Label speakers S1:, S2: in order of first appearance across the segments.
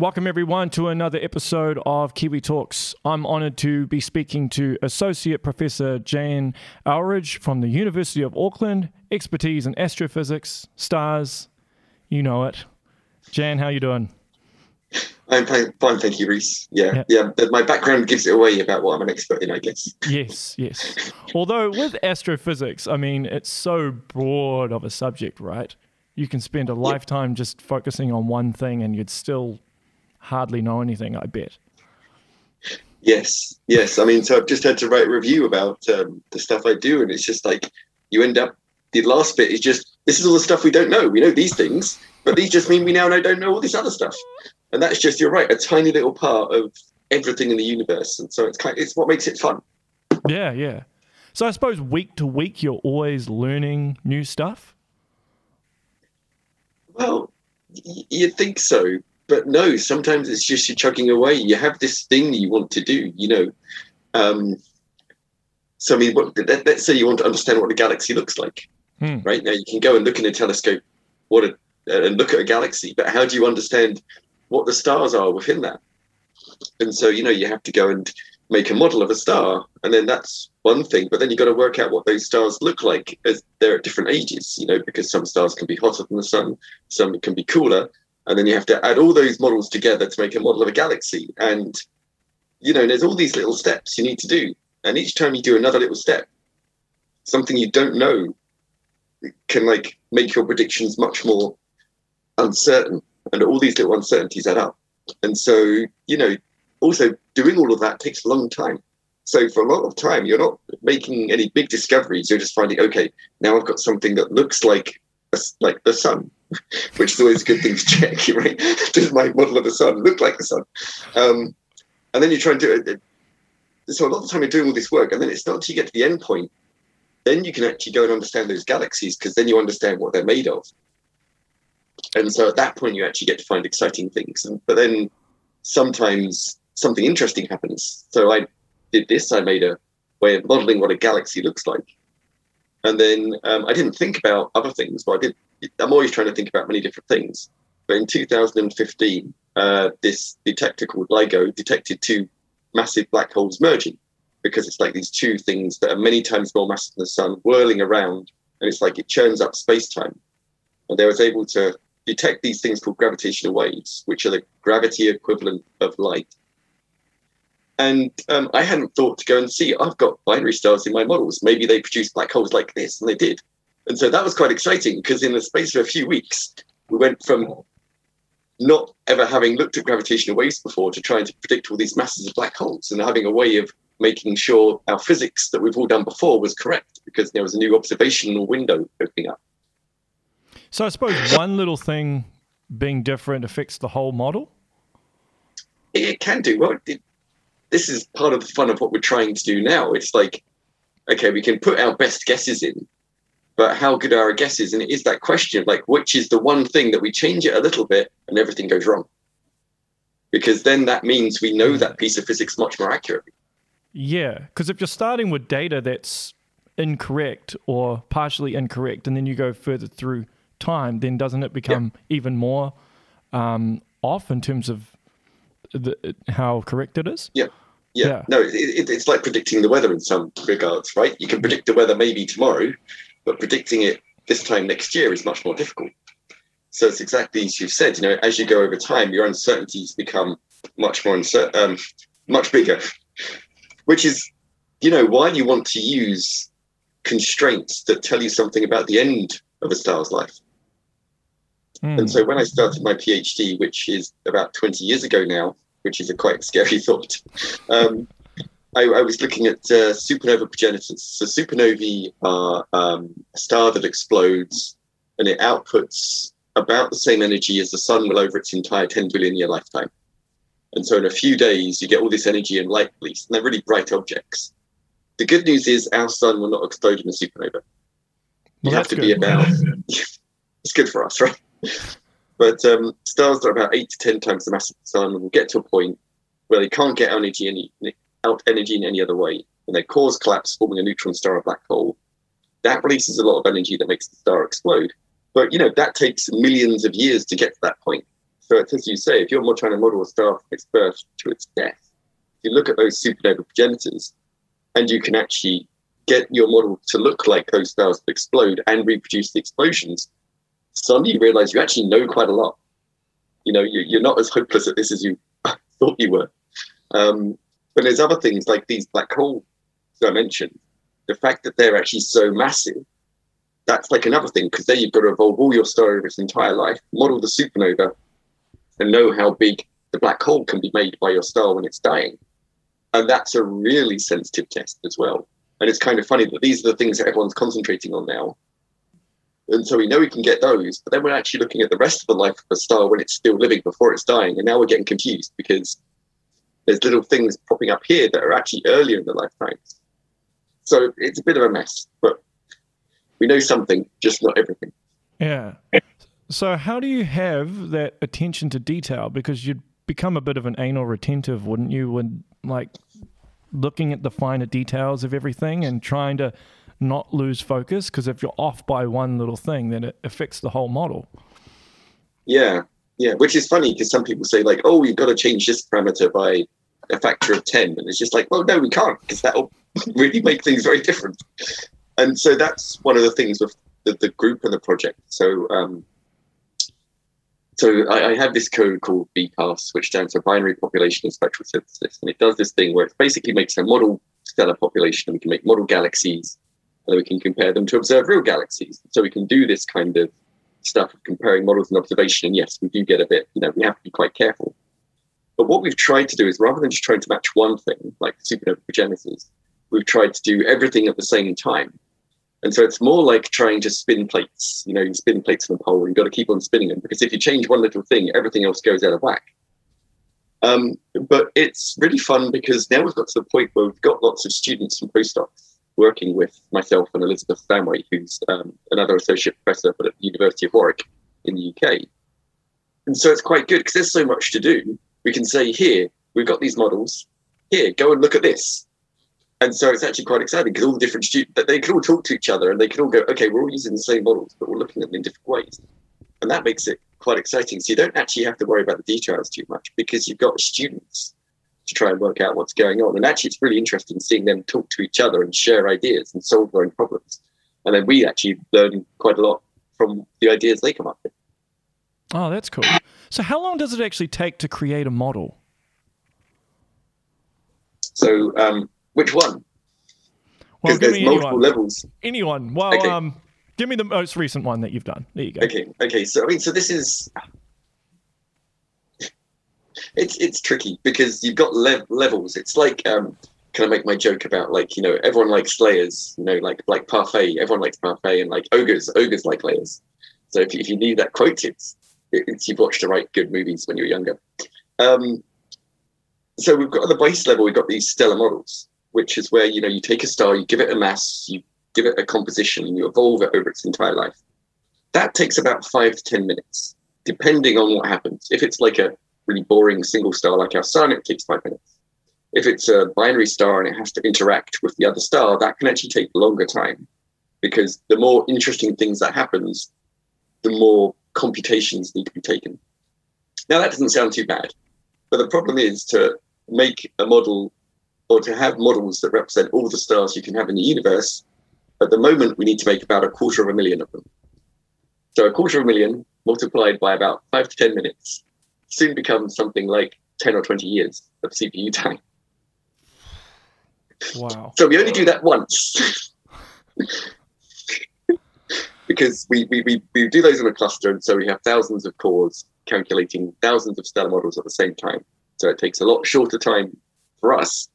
S1: Welcome, everyone, to another episode of Kiwi Talks. I'm honoured to be speaking to Associate Professor Jan Eldridge from the University of Auckland, expertise in astrophysics, stars, you know it. Jan, how you doing?
S2: I'm fine, thank you, Reese. Yeah, yeah, yeah. My background gives it away about what I'm an expert in, I guess.
S1: Yes, yes. Although with astrophysics, I mean, it's so broad of a subject, right? You can spend a lifetime just focusing on one thing and you'd still hardly know anything, I bet.
S2: Yes, yes. I mean, so I've just had to write a review about um, the stuff I do, and it's just like you end up. The last bit is just this is all the stuff we don't know. We know these things, but these just mean we now know, don't know all this other stuff, and that's just you're right, a tiny little part of everything in the universe, and so it's kind. Of, it's what makes it fun.
S1: Yeah, yeah. So I suppose week to week you're always learning new stuff.
S2: Well, y- you'd think so, but no, sometimes it's just you're chugging away. You have this thing you want to do, you know. Um, so I mean, what, let, us say you want to understand what a galaxy looks like, hmm. right? Now you can go and look in a telescope, what a, and look at a galaxy, but how do you understand what the stars are within that? And so you know you have to go and make a model of a star, and then that's one thing. But then you've got to work out what those stars look like as they're at different ages, you know, because some stars can be hotter than the sun, some can be cooler, and then you have to add all those models together to make a model of a galaxy. And you know there's all these little steps you need to do. And each time you do another little step something you don't know can like make your predictions much more uncertain. And all these little uncertainties add up. And so you know also doing all of that takes a long time. So for a lot of time you're not making any big discoveries. You're just finding okay now i've got something that looks like like the sun which is always a good thing to check, right? Does my model of the sun look like the sun? Um, and then you try and do it. So a lot of the time you're doing all this work, and then it's not until you get to the end point, then you can actually go and understand those galaxies because then you understand what they're made of. And so at that point, you actually get to find exciting things. And, but then sometimes something interesting happens. So I did this. I made a way of modeling what a galaxy looks like. And then um, I didn't think about other things, but I did I'm always trying to think about many different things. But in 2015, uh, this detector called LIGO detected two massive black holes merging because it's like these two things that are many times more massive than the sun whirling around, and it's like it churns up space time. And they was able to detect these things called gravitational waves, which are the gravity equivalent of light. And um, I hadn't thought to go and see. I've got binary stars in my models. Maybe they produce black holes like this, and they did. And so that was quite exciting because in the space of a few weeks, we went from not ever having looked at gravitational waves before to trying to predict all these masses of black holes and having a way of making sure our physics that we've all done before was correct because there was a new observational window opening up.
S1: So I suppose one little thing being different affects the whole model.
S2: It can do. Well, it, this is part of the fun of what we're trying to do now. It's like, okay, we can put our best guesses in, but how good are our guesses? And it is that question of like, which is the one thing that we change it a little bit and everything goes wrong? Because then that means we know that piece of physics much more accurately.
S1: Yeah, because if you're starting with data that's incorrect or partially incorrect, and then you go further through time, then doesn't it become yeah. even more um, off in terms of the, how correct it is?
S2: Yeah. Yeah, yeah. no, it, it, it's like predicting the weather in some regards, right? You can predict the weather maybe tomorrow, but predicting it this time next year is much more difficult. So it's exactly as you've said. You know, as you go over time, your uncertainties become much more uncertain, um, much bigger. Which is, you know, why you want to use constraints that tell you something about the end of a star's life. Mm. And so when I started my PhD, which is about 20 years ago now, which is a quite scary thought, um, I, I, was looking at uh, supernova progenitors. So supernovae are um, a star that explodes and it outputs about the same energy as the sun will over its entire 10 billion year lifetime. And so in a few days, you get all this energy and light released, and they're really bright objects. The good news is our sun will not explode in a supernova. You well, have to good. be about, it's good for us, right? But um, stars that are about eight to 10 times the mass of the sun will get to a point where they can't get energy any, out energy in any other way. and they cause collapse, forming a neutron star or black hole, that releases a lot of energy that makes the star explode. But you know that takes millions of years to get to that point. So as you say, if you're trying to model a star from its birth to its death, if you look at those supernova progenitors, and you can actually get your model to look like those stars explode and reproduce the explosions, suddenly you realize you actually know quite a lot. You know, you, are not as hopeless at this as you thought you were. Um, but there's other things like these black holes I mentioned. The fact that they're actually so massive, that's like another thing because there you've got to evolve all your star of its entire life, model the supernova, and know how big the black hole can be made by your star when it's dying. And that's a really sensitive test as well. And it's kind of funny that these are the things that everyone's concentrating on now. And so we know we can get those, but then we're actually looking at the rest of the life of a star when it's still living before it's dying. And now we're getting confused because there's little things popping up here that are actually earlier in the lifetimes. So it's a bit of a mess, but we know something, just not everything.
S1: Yeah. So how do you have that attention to detail? Because you'd become a bit of an anal retentive, wouldn't you? When like looking at the finer details of everything and trying to not lose focus because if you're off by one little thing then it affects the whole model
S2: yeah yeah which is funny because some people say like oh you've got to change this parameter by a factor of 10 and it's just like well no we can't because that'll really make things very different and so that's one of the things with the, the group and the project so um, so I, I, have this code called BPASS, which stands for Binary Population and Spectral Synthesis, and it does this thing where it basically makes a model stellar population, and we can make model galaxies, and we can compare them to observe real galaxies. So we can do this kind of stuff of comparing models and observation. And yes, we do get a bit, you know, we have to be quite careful. But what we've tried to do is rather than just trying to match one thing, like supernova progenitors, we've tried to do everything at the same time. And so it's more like trying to spin plates. You know, you spin plates on a pole, and you've got to keep on spinning them because if you change one little thing, everything else goes out of whack. Um, but it's really fun because now we've got to the point where we've got lots of students and postdocs working with myself and Elizabeth Stanway, who's um, another associate professor at the University of Warwick in the UK. And so it's quite good because there's so much to do. We can say, here, we've got these models. Here, go and look at this and so it's actually quite exciting because all the different students that they can all talk to each other and they can all go, okay, we're all using the same models, but we're looking at them in different ways, and that makes it quite exciting. So you don't actually have to worry about the details too much because you've got students to try and work out what's going on, and actually it's really interesting seeing them talk to each other and share ideas and solve their own problems, and then we actually learn quite a lot from the ideas they come up with.
S1: Oh, that's cool. So how long does it actually take to create a model?
S2: So um, which one? Well, there's multiple anyone. levels.
S1: Anyone. Well, okay. um, give me the most recent one that you've done. There you go.
S2: Okay. Okay. So I mean, so this is it's it's tricky because you've got le- levels. It's like um, can I make my joke about like you know everyone likes layers, you know like like parfait. Everyone likes parfait, and like ogres ogres like layers. So if, if you need that quote, it's, it's you've watched the right good movies when you were younger. Um, so we've got at the base level, we've got these stellar models which is where you know you take a star, you give it a mass, you give it a composition, and you evolve it over its entire life. That takes about five to ten minutes, depending on what happens. If it's like a really boring single star like our sun, it takes five minutes. If it's a binary star and it has to interact with the other star, that can actually take longer time because the more interesting things that happens, the more computations need to be taken. Now that doesn't sound too bad, but the problem is to make a model or to have models that represent all the stars you can have in the universe, at the moment we need to make about a quarter of a million of them. So a quarter of a million multiplied by about five to 10 minutes soon becomes something like 10 or 20 years of CPU time.
S1: Wow.
S2: So we only do that once. because we, we, we, we do those in a cluster, and so we have thousands of cores calculating thousands of stellar models at the same time. So it takes a lot shorter time for us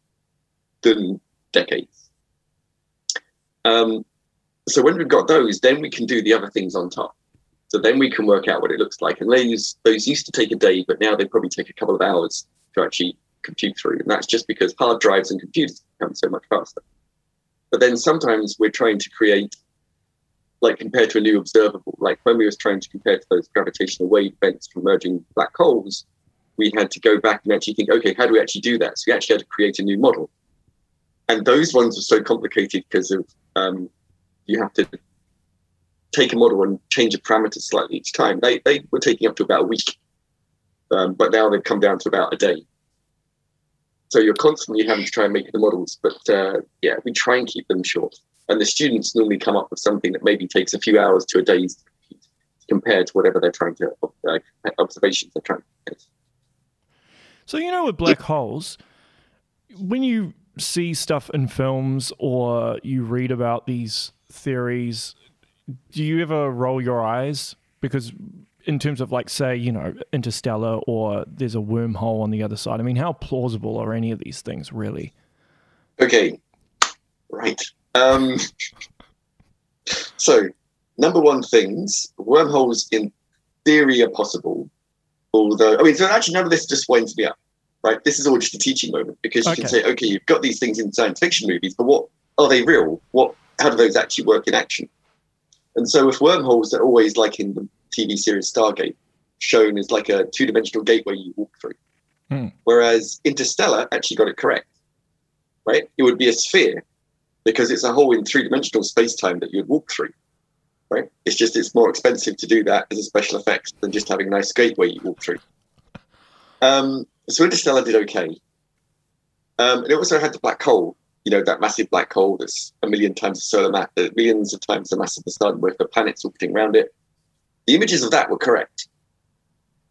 S2: than decades. Um, so when we've got those, then we can do the other things on top. So then we can work out what it looks like. And those those used to take a day, but now they probably take a couple of hours to actually compute through. And that's just because hard drives and computers become so much faster. But then sometimes we're trying to create, like compared to a new observable, like when we was trying to compare to those gravitational wave events from merging black holes, we had to go back and actually think, okay, how do we actually do that? So we actually had to create a new model and those ones are so complicated because of um, you have to take a model and change a parameter slightly each time. They they were taking up to about a week um, but now they've come down to about a day. So you're constantly having to try and make the models, but uh, yeah, we try and keep them short. And the students normally come up with something that maybe takes a few hours to a day compared to whatever they're trying to uh, observations they're trying to get.
S1: So you know, with black holes, when you see stuff in films or you read about these theories, do you ever roll your eyes? Because in terms of like say you know interstellar or there's a wormhole on the other side i mean how plausible are any of these things really
S2: okay right um so number one things wormholes in theory are possible although i mean so actually none of this just winds me up right this is all just a teaching moment because you okay. can say okay you've got these things in science fiction movies but what are they real what how do those actually work in action and so with wormholes they're always like in the TV series Stargate, shown as like a two dimensional gateway you walk through. Hmm. Whereas Interstellar actually got it correct, right? It would be a sphere because it's a hole in three dimensional space time that you would walk through, right? It's just it's more expensive to do that as a special effect than just having a nice gateway you walk through. Um, so Interstellar did okay. Um, and it also had the black hole, you know, that massive black hole that's a million times the solar mass, uh, millions of times the mass of the sun, with the planets orbiting around it. The images of that were correct,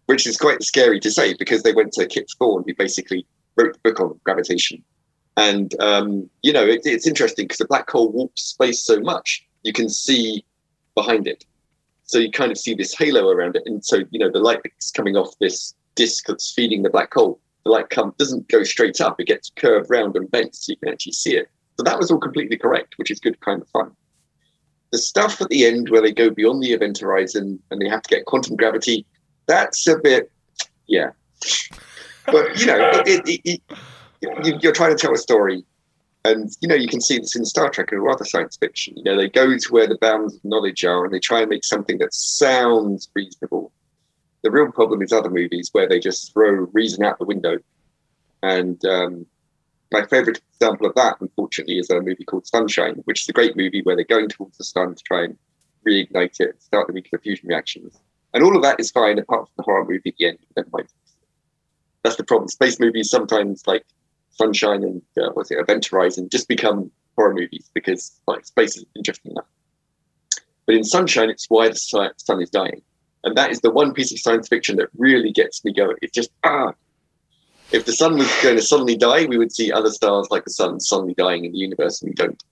S2: which is quite scary to say because they went to Kip Thorne, who basically wrote the book on gravitation. And, um, you know, it, it's interesting because the black hole warps space so much, you can see behind it. So you kind of see this halo around it. And so, you know, the light that's coming off this disk that's feeding the black hole, the light come, doesn't go straight up, it gets curved round and bent so you can actually see it. So that was all completely correct, which is good kind of fun. The stuff at the end where they go beyond the event horizon and they have to get quantum gravity, that's a bit, yeah. But you know, it, it, it, you're trying to tell a story, and you know you can see this in Star Trek and other science fiction. You know, they go to where the bounds of knowledge are, and they try and make something that sounds reasonable. The real problem is other movies where they just throw reason out the window, and um, my favorite example of that, unfortunately, is a movie called Sunshine, which is a great movie where they're going towards the sun to try and reignite it, start the nuclear fusion reactions. And all of that is fine, apart from the horror movie at the end. That's the problem. Space movies sometimes, like Sunshine and uh, what's it, Event Horizon, just become horror movies because like space is interesting enough. But in Sunshine, it's why the sun is dying. And that is the one piece of science fiction that really gets me going. It's just, ah, if the sun was going to suddenly die, we would see other stars like the sun suddenly dying in the universe, and we don't.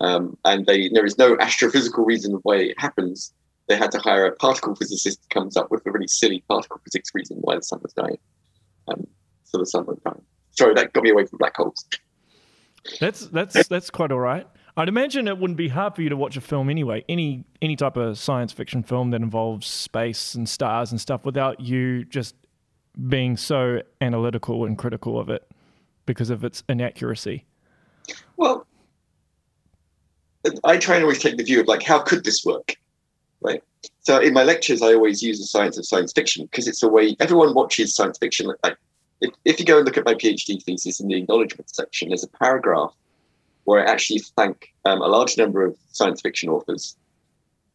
S2: Um, and they, there is no astrophysical reason why it happens. They had to hire a particle physicist who comes up with a really silly particle physics reason why the sun was dying. Um, so the sun won't die. Sorry, that got me away from black holes.
S1: That's that's that's quite all right. I'd imagine it wouldn't be hard for you to watch a film anyway. Any any type of science fiction film that involves space and stars and stuff without you just being so analytical and critical of it because of its inaccuracy?
S2: Well, I try and always take the view of like, how could this work? Right. So in my lectures, I always use the science of science fiction because it's a way everyone watches science fiction. Like, if, if you go and look at my PhD thesis in the acknowledgement section, there's a paragraph where I actually thank um, a large number of science fiction authors.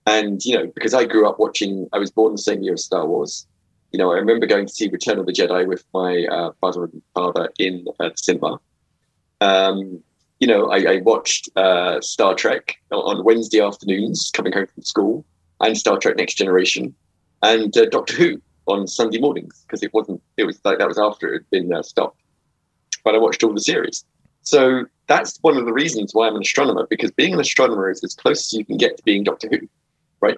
S2: And, you know, because I grew up watching, I was born the same year as Star Wars you know, I remember going to see Return of the Jedi with my uh, father and father in uh, the cinema. Um, you know, I, I watched uh, Star Trek on Wednesday afternoons coming home from school, and Star Trek Next Generation, and uh, Doctor Who on Sunday mornings because it wasn't. It was like that was after it had been uh, stopped. But I watched all the series. So that's one of the reasons why I'm an astronomer because being an astronomer is as close as you can get to being Doctor Who, right?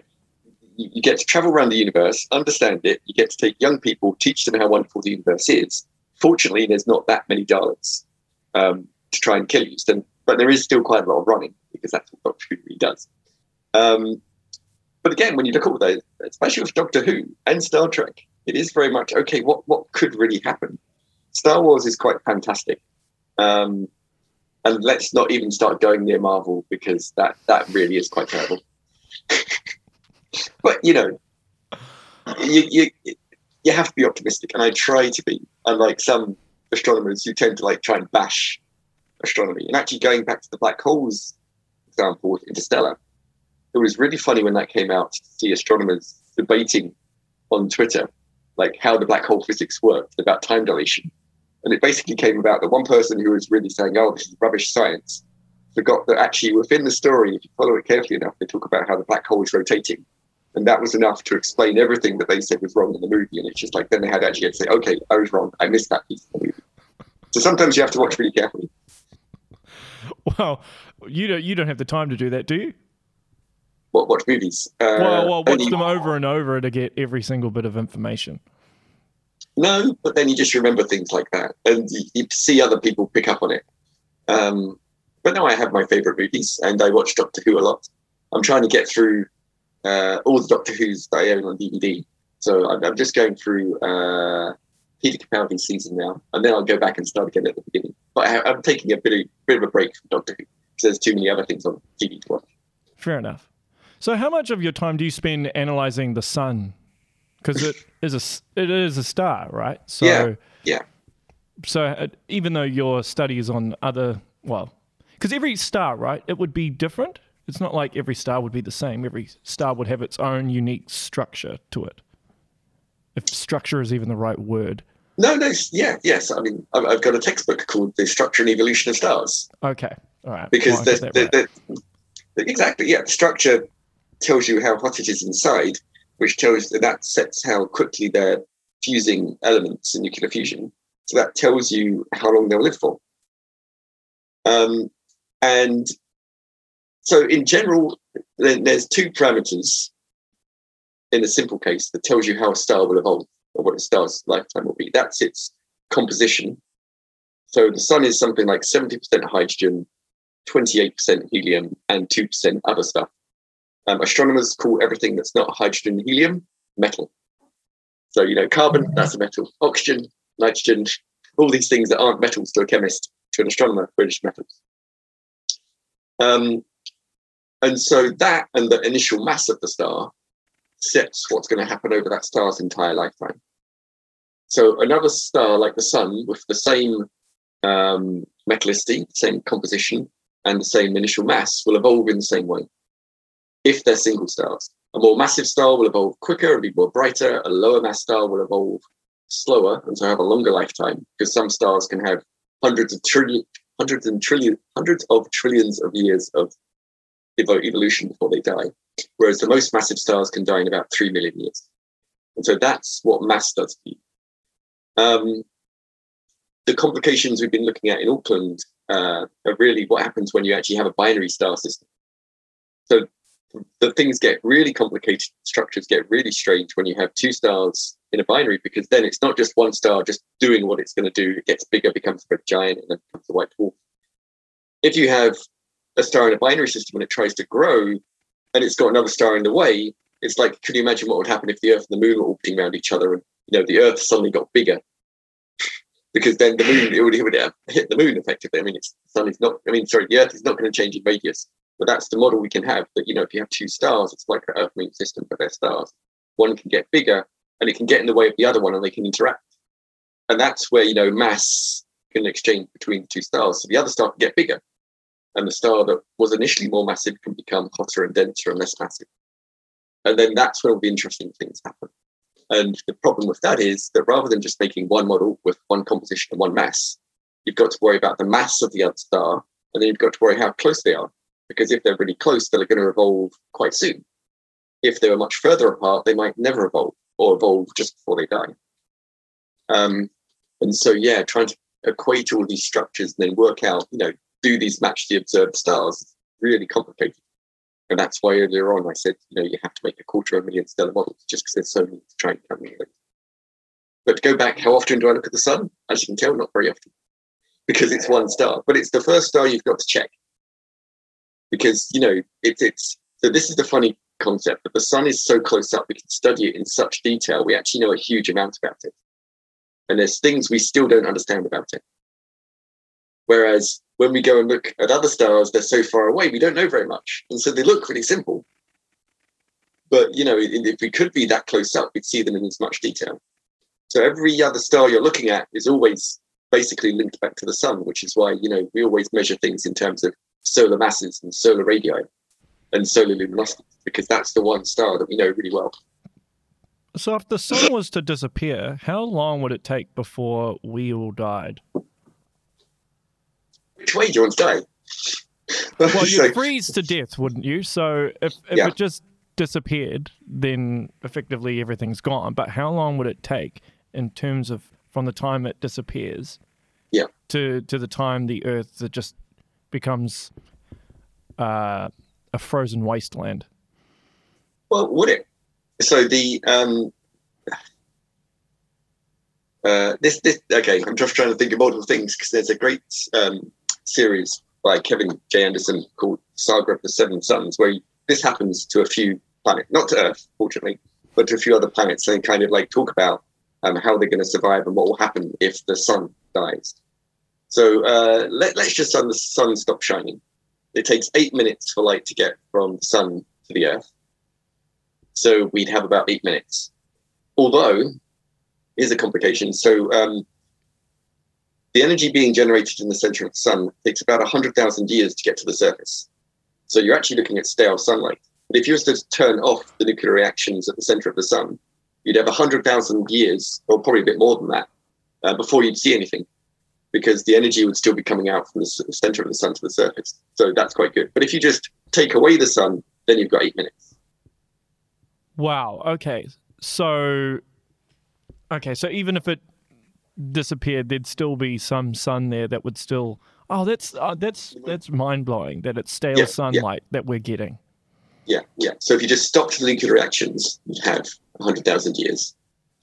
S2: you, you get to travel around the universe, understand it. You get to take young people, teach them how wonderful the universe is. Fortunately, there's not that many Daleks um, to try and kill you. So, but there is still quite a lot of running because that's what Doctor Who really does. Um, but again, when you look at all those, especially with Doctor Who and Star Trek, it is very much okay. What what could really happen? Star Wars is quite fantastic, um, and let's not even start going near Marvel because that that really is quite terrible. but you know, you, you you have to be optimistic, and I try to be. Unlike some astronomers who tend to like try and bash astronomy, and actually going back to the black holes example with Interstellar, it was really funny when that came out to see astronomers debating on Twitter like how the black hole physics worked about time dilation. And it basically came about that one person who was really saying, "Oh, this is rubbish science," forgot that actually within the story, if you follow it carefully enough, they talk about how the black hole is rotating. And that was enough to explain everything that they said was wrong in the movie. And it's just like then they had actually to say, okay, I was wrong. I missed that piece of the movie. So sometimes you have to watch really carefully.
S1: Well, you don't you don't have the time to do that, do you?
S2: What watch movies?
S1: Uh, well, well, watch them over and over to get every single bit of information.
S2: No, but then you just remember things like that, and you, you see other people pick up on it. Um, but now I have my favorite movies, and I watch Doctor Who a lot. I'm trying to get through uh, all the Doctor Who's that I own on DVD. So I'm, I'm just going through uh, Peter Capaldi's season now, and then I'll go back and start again at the beginning. But I, am taking a bit of, bit of a break from Doctor Who because there's too many other things on TV to watch.
S1: Fair enough. So, how much of your time do you spend analyzing the sun? Because it is a it is a star, right?
S2: So, yeah. Yeah.
S1: So, uh, even though your study is on other, well, because every star, right, it would be different. It's not like every star would be the same. Every star would have its own unique structure to it. If structure is even the right word.
S2: No, no, yeah, yes. I mean, I've, got a textbook called "The Structure and Evolution of Stars."
S1: Okay, all right.
S2: Because well, the, the, right. the, exactly, yeah, structure tells you how hot it is inside, which tells that that sets how quickly they're fusing elements in nuclear fusion. So that tells you how long they'll live for. Um, and so, in general, there's two parameters in a simple case that tells you how a star will evolve or what a star's lifetime will be. That's its composition. So the sun is something like 70% hydrogen, 28% helium, and 2% other stuff. Um, astronomers call everything that's not hydrogen helium metal. So, you know, carbon, that's a metal. Oxygen, nitrogen, all these things that aren't metals to a chemist, to an astronomer, British metals. Um, and so that and the initial mass of the star sets what's going to happen over that star's entire lifetime. So another star like the sun with the same um, metallicity, same composition, and the same initial mass will evolve in the same way if they're single stars. A more massive star will evolve quicker and be more brighter. A lower mass star will evolve slower and so have a longer lifetime because some stars can have hundreds of trillion, hundreds and trillion, hundreds of trillions of years of evolution before they die, whereas the most massive stars can die in about three million years. And so that's what mass does you. Um, the complications we've been looking at in Auckland uh, are really what happens when you actually have a binary star system. So the things get really complicated, structures get really strange when you have two stars in a binary, because then it's not just one star just doing what it's going to do. It gets bigger, becomes a giant, and then becomes a white dwarf. If you have a star in a binary system and it tries to grow and it's got another star in the way, it's like, could you imagine what would happen if the Earth and the Moon were orbiting around each other and you know the Earth suddenly got bigger? because then the moon it would, it would uh, hit the moon effectively. I mean, it's the sun is not. I mean, sorry, the Earth is not going to change in radius, but that's the model we can have. That you know, if you have two stars, it's like an Earth Moon system, but they're stars. One can get bigger, and it can get in the way of the other one, and they can interact. And that's where you know mass can exchange between the two stars. So the other star can get bigger, and the star that was initially more massive can become hotter and denser and less massive. And then that's where all the interesting things happen. And the problem with that is that rather than just making one model with one composition and one mass, you've got to worry about the mass of the other star, and then you've got to worry how close they are. Because if they're really close, they're going to evolve quite soon. If they were much further apart, they might never evolve or evolve just before they die. Um, and so, yeah, trying to equate all these structures and then work out, you know, do these match the observed stars is really complicated. And that's why earlier on I said, you know, you have to make a quarter of a million stellar models just because there's so many to try and calculate. But to go back, how often do I look at the sun? As you can tell, not very often because it's one star. But it's the first star you've got to check because, you know, it, it's so this is the funny concept that the sun is so close up, we can study it in such detail. We actually know a huge amount about it. And there's things we still don't understand about it. Whereas when we go and look at other stars, they're so far away, we don't know very much. And so they look really simple. But, you know, if we could be that close up, we'd see them in as much detail. So every other star you're looking at is always basically linked back to the sun, which is why, you know, we always measure things in terms of solar masses and solar radii and solar luminosity, because that's the one star that we know really well.
S1: So if the sun was to disappear, how long would it take before we all died?
S2: Which way do you want to die?
S1: Well, you'd freeze to death, wouldn't you? So if, if
S2: Yeah.
S1: it just disappeared, then effectively everything's gone. But how long would it take in terms of from the time it disappears
S2: Yeah.
S1: to to the time the Earth just becomes uh, a frozen wasteland?
S2: Well, would it? So the um, uh, this this okay. I'm just trying to think of multiple things because there's a great um, series by Kevin J. Anderson called Saga of the Seven Suns, where this happens to a few planets, not to Earth, fortunately, but to a few other planets. And kind of like talk about um, how they're going to survive and what will happen if the sun dies. So uh, let, let's just say the sun stops shining. It takes eight minutes for light to get from the sun to the Earth. So we'd have about eight minutes. Although, here's a complication. So um, the energy being generated in the center of the sun takes about 100,000 years to get to the surface. So you're actually looking at stale sunlight. But if you were to turn off the nuclear reactions at the center of the sun, you'd have 100,000 years, or probably a bit more than that, uh, before you'd see anything, because the energy would still be coming out from the center of the sun to the surface. So that's quite good. But if you just take away the sun, then you've got eight minutes.
S1: Wow. Okay. So, okay. So even if it disappeared, there'd still be some sun there that would still. Oh, that's uh, that's that's mind blowing. That it's stale
S2: Yeah, yeah.
S1: sunlight that we're getting.
S2: Yeah, yeah. So if you just stopped the nuclear reactions, you'd have 100,000 years.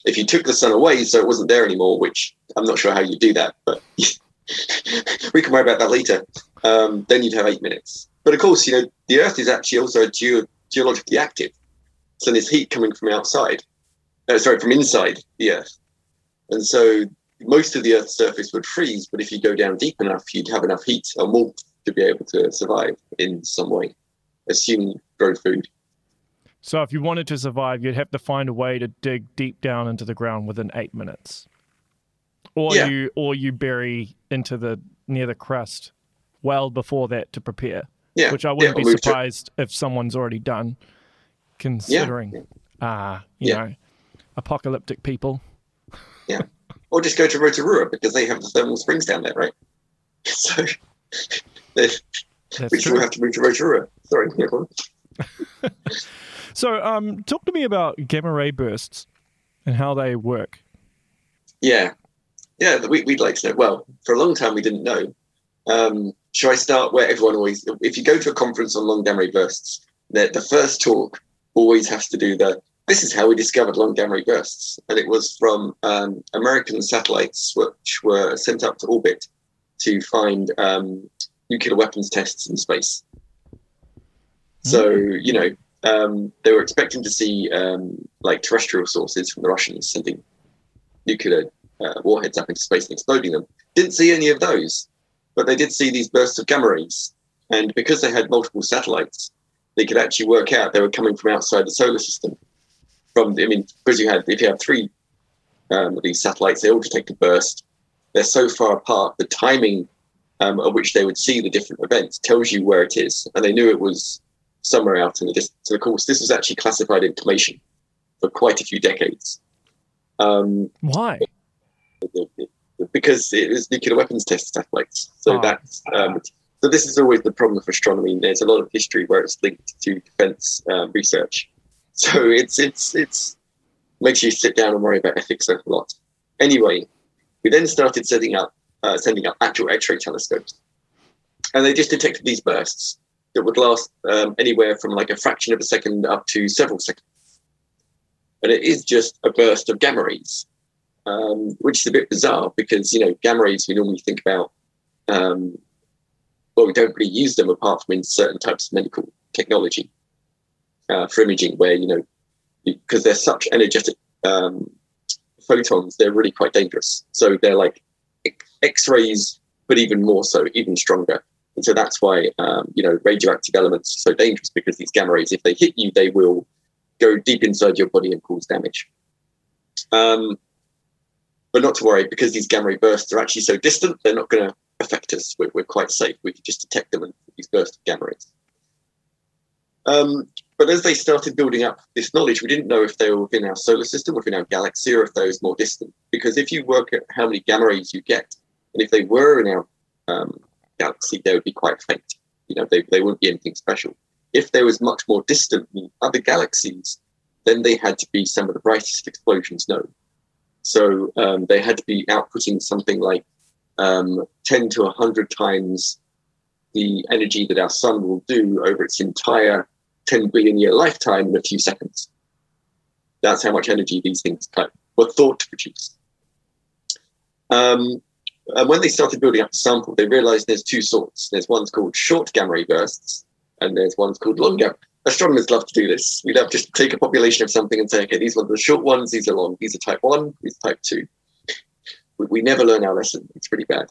S2: If you took the sun away so it wasn't there anymore, which I'm not sure how you do that, but we can worry about that later, um, then you'd have eight minutes. But of course, you know, the Earth is actually also geo- geologically active. So there's heat coming from outside, uh, sorry, from inside the Earth. And so most of the Earth's surface would freeze, but if you go down deep enough, you'd have enough heat or warmth to be able to survive in some way, assuming you grow food.
S1: So if you wanted to survive, you'd have to find a way to dig deep down into the ground within eight minutes, or
S2: Yeah.
S1: you or you bury into the near the crust well before that to prepare.
S2: Yeah,
S1: which I wouldn't
S2: yeah,
S1: be
S2: move to-
S1: surprised if someone's already done, considering, uh, you
S2: Yeah.
S1: know, apocalyptic people.
S2: yeah, or just go to Rotorua because they have the thermal springs down there, right? So they- we still
S1: true.
S2: have to move to Rotorua. Sorry.
S1: So, um, talk to me about gamma ray bursts and how they work.
S2: Yeah, yeah, we, we'd like to know. Well, for a long time we didn't know. Um, shall I start where everyone always? If you go to a conference on long gamma ray bursts, the, the first talk always has to do the. This is how we discovered long gamma ray bursts, and it was from um, American satellites which were sent up to orbit to find um, nuclear weapons tests in space. So you know, um, they were expecting to see um, like terrestrial sources from the Russians sending nuclear uh, warheads up into space and exploding them. Didn't see any of those, but they did see these bursts of gamma rays. And because they had multiple satellites, they could actually work out they were coming from outside the solar system. From I mean, because you had if you have three um, of these satellites, they all detect a burst. They're so far apart, the timing um, at which they would see the different events tells you where it is, and they knew it was somewhere out in the distance. So of course, this was actually classified information for quite a few decades. Um,
S1: Why?
S2: because it was nuclear weapons test satellites. So
S1: Ah.
S2: that's um, so this is always the problem of astronomy. There's a lot of history where it's linked to defense um, research. So it's it's it's makes you sit down and worry about ethics a lot. Anyway, we then started setting up uh, sending up actual X-ray telescopes, and they just detected these bursts that would last um, anywhere from like a fraction of a second up to several seconds. And it is just a burst of gamma rays um, which is a bit bizarre because you know gamma rays we normally think about. Um, well, we don't really use them apart from in certain types of medical technology uh, for imaging, where you know because they're such energetic um, photons, they're really quite dangerous. So they're like X rays, but even more so, even stronger. And so that's why um, you know radioactive elements are so dangerous because these gamma rays, if they hit you, they will go deep inside your body and cause damage. Um, but not to worry because these gamma ray bursts are actually so distant, they're not going to affect us. We're, we're quite safe. We can just detect them and these bursts of gamma rays. Um, but as they started building up this knowledge, we didn't know if they were within our solar system, within our galaxy, or if was more distant. Because if you work at how many gamma rays you get, and if they were in our um, galaxy, they would be quite faint. You know, they, they wouldn't be anything special. If they was much more distant than other galaxies, then they had to be some of the brightest explosions known. So um, they had to be outputting something like um, 10 to 100 times the energy that our sun will do over its entire 10 billion year lifetime in a few seconds. That's how much energy these things were thought to produce. Um, and when they started building up the sample, they realized there's two sorts. There's ones called short gamma ray bursts, and there's ones called long gamma. Astronomers love to do this. We love just take a population of something and say, okay, these ones are short ones, these are long, these are type one, these are type two. We, we never learn our lesson. It's pretty bad.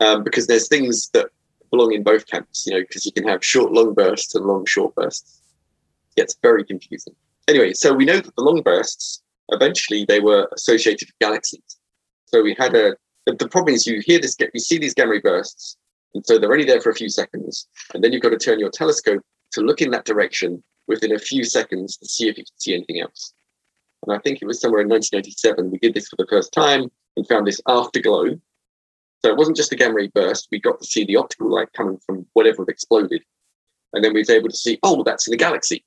S2: Um, because there's things that belong in both camps, you know, because you can have short, long bursts and long, short bursts. It gets very confusing. Anyway, so we know that the long bursts, eventually they were associated with galaxies. So we had a, the, the problem is you hear this, you see these gamma ray bursts, and so they're only there for a few seconds. And then you've got to turn your telescope to look in that direction within a few seconds to see if you can see anything else. And I think it was somewhere in 1987 we did this for the first time and found this afterglow so it wasn't just a gamma ray burst. We got to see the optical light coming from whatever had exploded. And then we were able to see, oh, that's in a galaxy.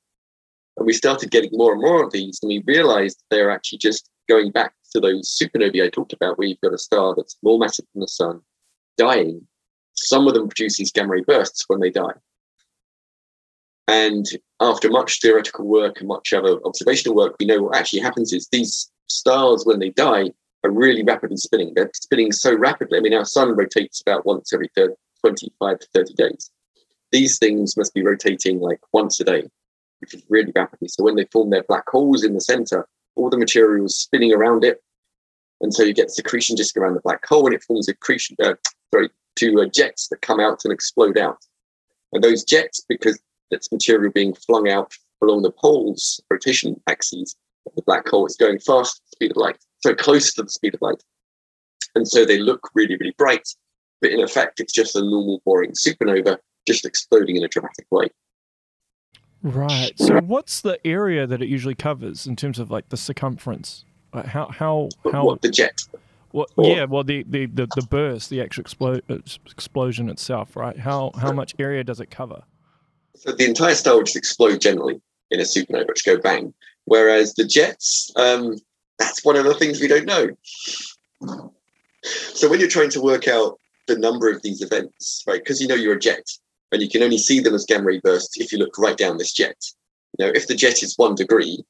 S2: And we started getting more and more of these, and we realized they're actually just going back to those supernovae I talked about, where you've got a star that's more massive than the sun, dying. Some of them produce these gamma ray bursts when they die. And after much theoretical work and much other observational work, we know what actually happens is these stars, when they die, are really rapidly spinning. They're spinning so rapidly. I mean, our sun rotates about once every 30, 25 to 30 days. These things must be rotating like once a day, which is really rapidly. So when they form their black holes in the center, all the material spinning around it. And so you get accretion disk around the black hole and it forms accretion, uh, sorry, two uh, jets that come out and explode out. And those jets, because that's material being flung out along the poles, rotation axes of the black hole, it's going fast, speed of light so close to the speed of light. And so they look really, really bright, but in effect, it's just a normal, boring supernova just exploding in a dramatic way.
S1: Right. So, what's the area that it usually covers in terms of like the circumference? How how how
S2: what the jet?
S1: What? Or, yeah. Well, the, the the the burst, the actual explo- explosion itself, right? How how much area does it cover?
S2: So the entire star would just explode generally in a supernova, just go bang. Whereas the jets, um, that's one of the things we don't know. So when you're trying to work out the number of these events, right, because you know you're a jet and you can only see them as gamma ray bursts if you look right down this jet. You know, if the jet is one degree,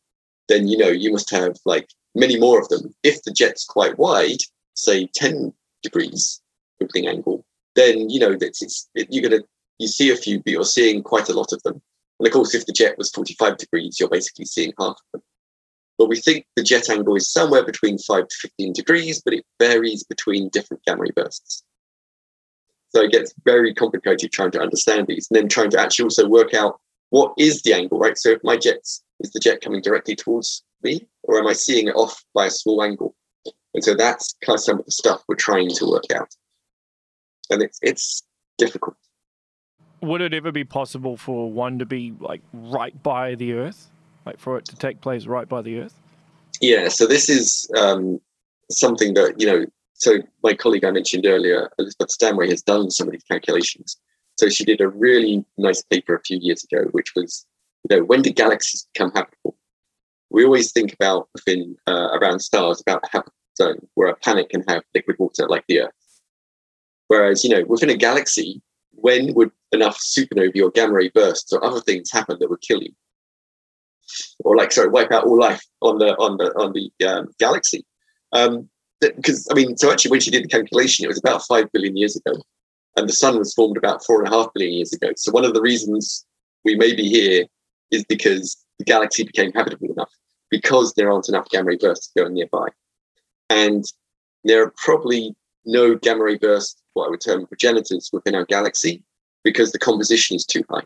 S2: then you know you must have like many more of them. If the jet's quite wide, say 10 degrees opening angle, then you know that it's it, you're gonna you see a few, but you're seeing quite a lot of them. And of course, if the jet was 45 degrees, you're basically seeing half of them. But we think the jet angle is somewhere between 5 to 15 degrees, but it varies between different gamma ray bursts. So it gets very complicated trying to understand these and then trying to actually also work out what is the angle, right? So if my jet is the jet coming directly towards me, or am I seeing it off by a small angle? And so that's kind of some of the stuff we're trying to work out. And it's it's difficult.
S1: Would it ever be possible for one to be like right by the Earth? like for it to take place right by the Earth?
S2: Yeah, so this is um, something that, you know, so my colleague I mentioned earlier, Elizabeth Stanway, has done some of these calculations. So she did a really nice paper a few years ago, which was, you know, when did galaxies become habitable? We always think about within uh, around stars about a habitable zone where a planet can have liquid water like the Earth. Whereas, you know, within a galaxy, when would enough supernovae or gamma ray bursts or other things happen that would kill you? or like sorry, wipe out all life on the on the on the um, galaxy. Um, because I mean, so actually, when she did the calculation, it was about five billion years ago, and the sun was formed about four and a half billion years ago. So one of the reasons we may be here is because the galaxy became habitable enough, because there aren't enough gamma ray bursts going nearby, and there are probably no gamma ray bursts, what I would term progenitors, within our galaxy, because the composition is too high.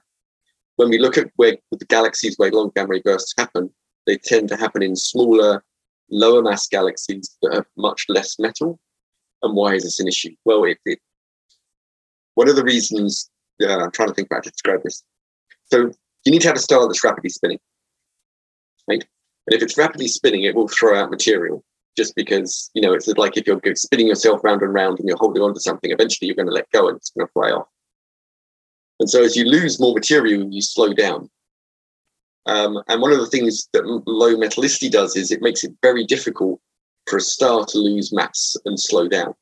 S2: When we look at where the galaxies where long gamma ray bursts happen, they tend to happen in smaller, lower mass galaxies that have much less metal. And why is this an issue? Well, it, it one of the reasons uh, I'm trying to think about to describe this. So you need to have a star that's rapidly spinning, right? And if it's rapidly spinning, it will throw out material just because, you know, it's like if you're spinning yourself round and round and you're holding on to something, eventually you're going to let go and it's going to fly off. And so as you lose more material, you slow down. Um, and one of the things that low metallicity does is it makes it very difficult for a star to lose mass and slow down.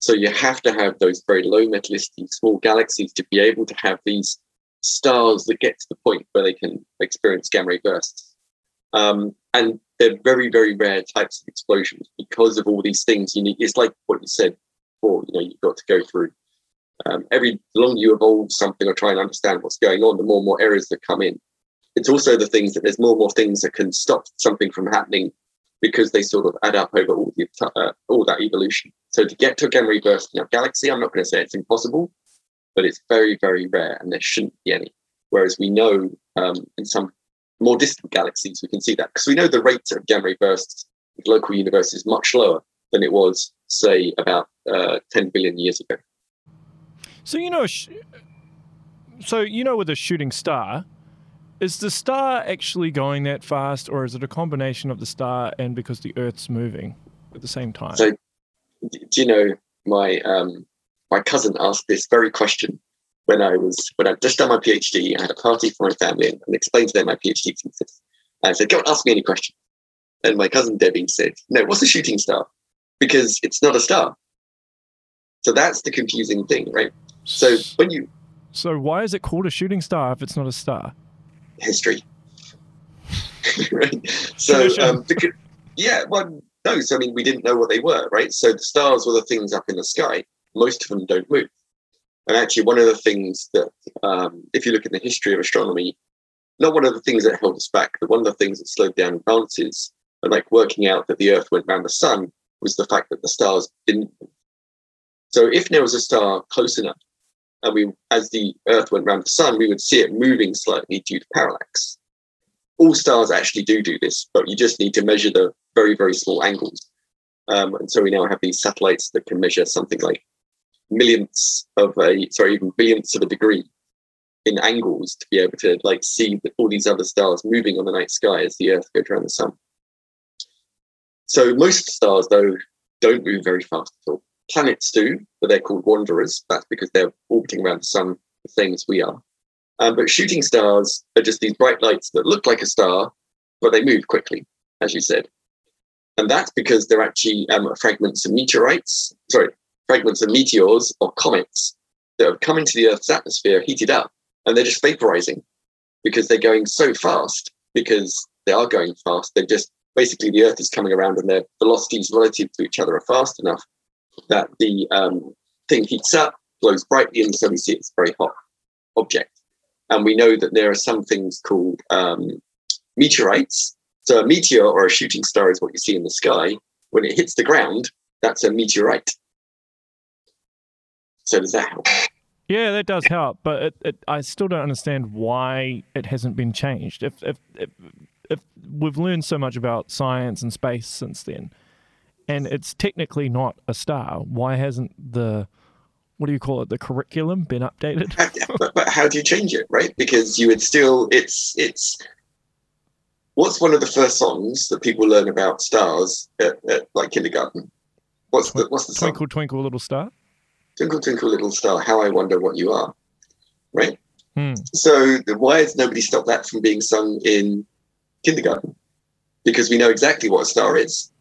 S2: So you have to have those very low metallicity small galaxies to be able to have these stars that get to the point where they can experience gamma ray bursts. Um, and they're very, very rare types of explosions because of all these things you need. It's like what you said before, you know, you've got to go through. Um, every the longer you evolve something or try and understand what's going on, the more and more errors that come in. It's also the things that there's more and more things that can stop something from happening because they sort of add up over all the uh, all that evolution. So to get to a gamma ray burst in a galaxy, I'm not going to say it's impossible, but it's very very rare, and there shouldn't be any. Whereas we know um, in some more distant galaxies, we can see that because we know the rate of gamma ray bursts with local universe is much lower than it was, say, about uh, 10 billion years ago.
S1: So you know, so you know, with a shooting star, is the star actually going that fast, or is it a combination of the star and because the Earth's moving at the same time?
S2: So, do you know my um, my cousin asked this very question when I was when I'd just done my PhD. I had a party for my family and, and explained to them my PhD thesis. And I said, "Don't ask me any questions." And my cousin Debbie said, "No, what's a shooting star? Because it's not a star." So that's the confusing thing, right? So when you
S1: so why is it called a shooting star if it's not a star?
S2: History. right? So, um, because, yeah, well, no. So, I mean, we didn't know what they were, right? So, the stars were the things up in the sky. Most of them don't move. And actually, one of the things that, um, if you look at the history of astronomy, not one of the things that held us back, but one of the things that slowed down advances, and like working out that the Earth went around the sun, was the fact that the stars didn't. So, if there was a star close enough and we, as the Earth went around the sun, we would see it moving slightly due to parallax. All stars actually do do this, but you just need to measure the very, very small angles. Um, and so we now have these satellites that can measure something like millionths of a, sorry, even billionths of a degree in angles to be able to like see all these other stars moving on the night sky as the Earth goes around the sun. So most stars, though, don't move very fast at all. Planets do, but they're called wanderers. That's because they're orbiting around the sun the same as we are. Um, but shooting stars are just these bright lights that look like a star, but they move quickly, as you said. And that's because they're actually um, fragments of meteorites, sorry, fragments of meteors or comets that have come into the Earth's atmosphere, heated up, and they're just vaporizing because they're going so fast, because they are going fast. They're just basically the Earth is coming around and their velocities relative to each other are fast enough that the um, thing heats up, glows brightly, and so we see it's a very hot object. And we know that there are some things called um, meteorites. So a meteor or a shooting star is what you see in the sky. When it hits the ground, that's a meteorite. So does that help?
S1: Yeah, that does help, but it, it, I still don't understand why it hasn't been changed. If, if if if we've learned so much about science and space since then, and it's technically not a star. Why hasn't the what do you call it? The curriculum been updated?
S2: but, but how do you change it, right? Because you would still it's it's what's one of the first songs that people learn about stars at, at like kindergarten? What's the what's the
S1: Twinkle song? Twinkle Little Star?
S2: Twinkle Twinkle Little Star, how I wonder what you are. Right?
S1: Hmm.
S2: So why has nobody stopped that from being sung in kindergarten? Because we know exactly what a star is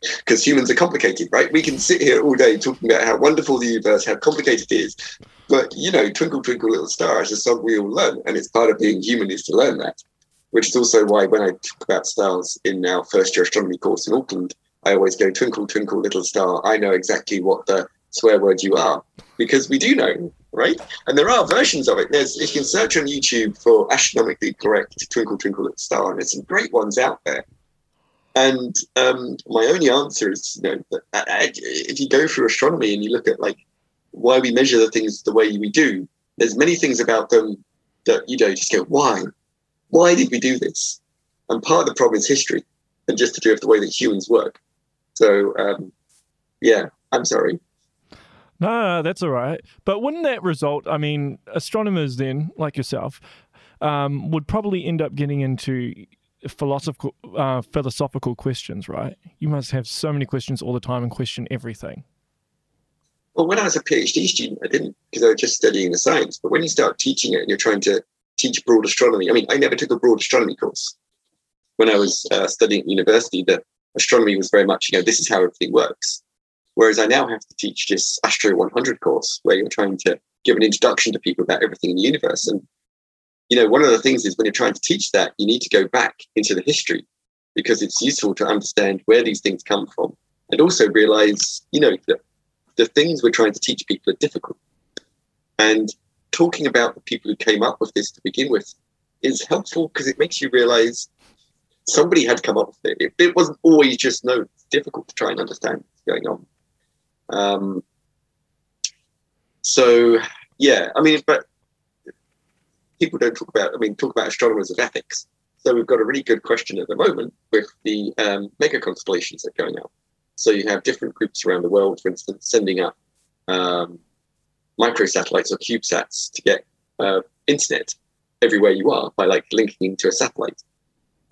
S2: because humans are complicated, right? We can sit here all day talking about how wonderful the universe, how complicated it is. But, you know, Twinkle, Twinkle, Little Star is a song we all learn. And it's part of being human is to learn that, which is also why when I talk about stars in our first year astronomy course in Auckland, I always go, Twinkle, Twinkle, Little Star. I know exactly what the swear word you are because we do know, right? And there are versions of it. There's, you can search on YouTube for astronomically correct Twinkle, Twinkle, Little Star, and there's some great ones out there. And um, my only answer is, you know, if you go through astronomy and you look at like why we measure the things the way we do, there's many things about them that you know just go, why? Why did we do this? And part of the problem is history and just to do with the way that humans work. So um, yeah, I'm sorry.
S1: No, that's all right. But wouldn't that result? I mean, astronomers then, like yourself, um, would probably end up getting into philosophical uh, philosophical questions, right? You must have so many questions all the time and question everything.
S2: Well, when I was a PhD student, I didn't because I was just studying the science. But when you start teaching it and you're trying to teach broad astronomy, I mean, I never took a broad astronomy course. When I was uh, studying at university, the astronomy was very much, you know, this is how everything works. Whereas I now have to teach this Astro 100 course where you're trying to give an introduction to people about everything in the universe. And, you know, one of the things is when you're trying to teach that, you need to go back into the history because it's useful to understand where these things come from and also realize, you know, that the things we're trying to teach people are difficult. And talking about the people who came up with this to begin with is helpful because it makes you realize somebody had come up with it. It, it wasn't always just no, it's difficult to try and understand what's going on. Um, so yeah, I mean, but people don't talk about. I mean, talk about astronomers of ethics. So we've got a really good question at the moment with the um, mega constellations that are going out. So you have different groups around the world, for instance, sending up um, microsatellites or CubeSats to get uh, internet everywhere you are by like linking into a satellite,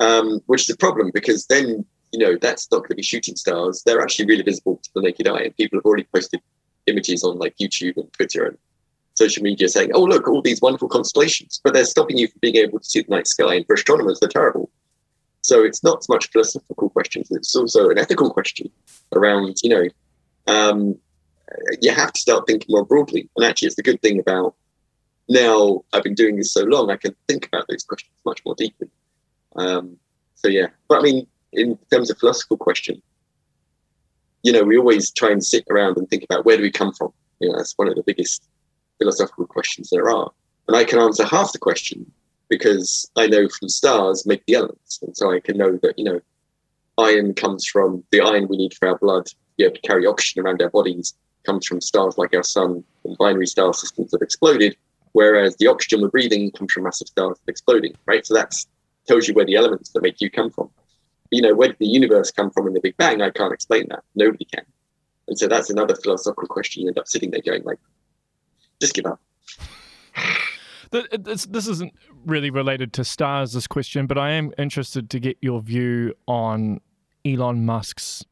S2: um, which is a problem because then you know, that's not going to be shooting stars. They're actually really visible to the naked eye. And people have already posted images on like YouTube and Twitter and social media saying, oh, look, all these wonderful constellations, but they're stopping you from being able to see the night sky. And for astronomers, they're terrible. So it's not so much philosophical questions, it's also an ethical question around, you know, um, you have to start thinking more broadly. And actually, it's the good thing about now I've been doing this so long, I can think about those questions much more deeply. Um, so, yeah. But I mean, in terms of philosophical question, you know, we always try and sit around and think about where do we come from? You know, that's one of the biggest philosophical questions there are. And I can answer half the question because I know from stars make the elements. And so I can know that, you know, iron comes from the iron we need for our blood to be able to carry oxygen around our bodies, comes from stars like our sun and binary star systems that exploded, whereas the oxygen we're breathing comes from massive stars exploding, right? So that tells you where the elements that make you come from you know, where did the universe come from in the Big Bang? I can't explain that. Nobody can. And so that's another philosophical question. You end up sitting there going like, just give up.
S1: This, this isn't really related to stars, this question, but I am interested to get your view on Elon Musk's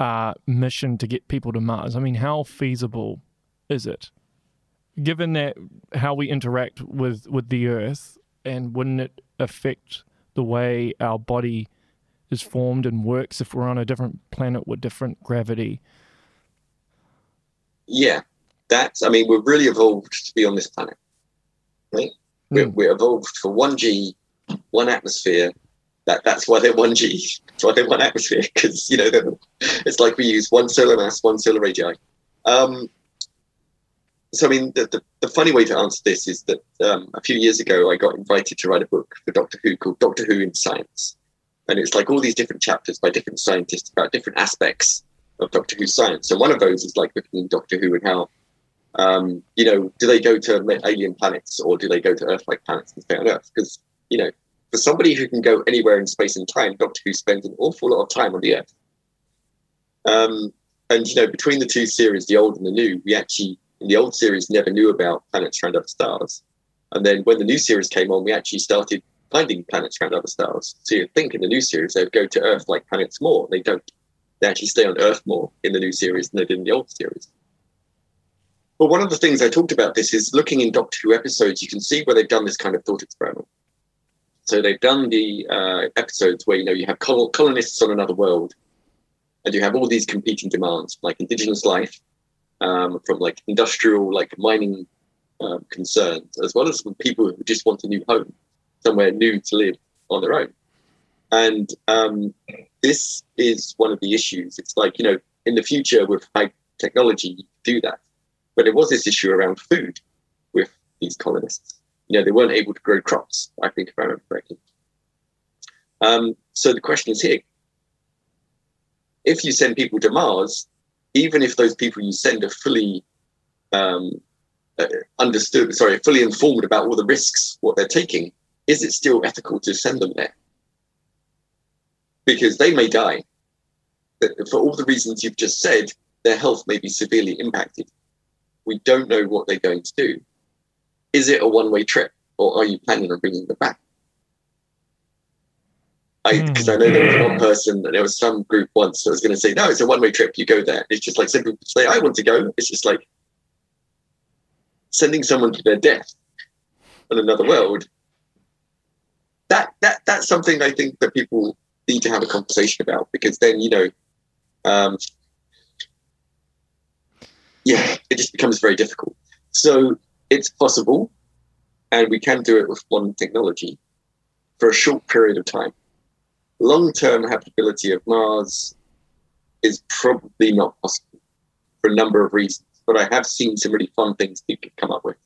S1: uh, mission to get people to Mars. I mean, how feasible is it? Given that how we interact with, with the Earth, and wouldn't it affect the way our body is formed and works if we're on a different planet with different gravity.
S2: Yeah, that's, I mean, we're really evolved to be on this planet, right? Mm. We're, we're evolved for 1G, one atmosphere. That, that's why they're 1G. That's why they're one atmosphere, because, you know, it's like we use one solar mass, one solar radii. Um, so I mean, the, the, the, funny way to answer this is that um, a few years ago I got invited to write a book for Doctor Who called Doctor Who in Science, and it's like all these different chapters by different scientists about different aspects of Doctor Who science. And one of those is like looking in Doctor Who and how, um, you know, do they go to alien planets or do they go to Earth-like planets and stay on Earth? Because you know, for somebody who can go anywhere in space and time, Doctor Who spends an awful lot of time on the Earth. Um, and you know, between the two series, the old and the new, we actually in the old series never knew about planets around other stars. And then when the new series came on, we actually started finding planets around other stars. So you'd think in the new series they would go to Earth like planets more. They don't. They actually stay on Earth more in the new series than they did in the old series. But one of the things I talked about this is looking in Doctor Who episodes, you can see where they've done this kind of thought experiment. So they've done the uh, episodes where you know you have col- colonists on another world, and you have all these competing demands, like indigenous life, um, from like industrial, like mining um, concerns, as well as people who just want a new home, somewhere new to live on their own. And um, this is one of the issues. It's like, you know, in the future with high technology, you do that. But there was this issue around food with these colonists. You know, they weren't able to grow crops, I think, if I remember correctly. Um, so the question is here if you send people to Mars, even if those people you send are fully um, uh, understood, sorry, fully informed about all the risks, what they're taking, is it still ethical to send them there? Because they may die. For all the reasons you've just said, their health may be severely impacted. We don't know what they're going to do. Is it a one-way trip, or are you planning on bringing them back? Because I know there was one person, and there was some group once that was going to say, no, it's a one-way trip. You go there. It's just like people say, I want to go. It's just like sending someone to their death in another world. That that that's something I think that people need to have a conversation about because then you know, um, yeah, it just becomes very difficult. So it's possible, and we can do it with one technology for a short period of time long-term habitability of Mars is probably not possible for a number of reasons. But I have seen some really fun things people come up with,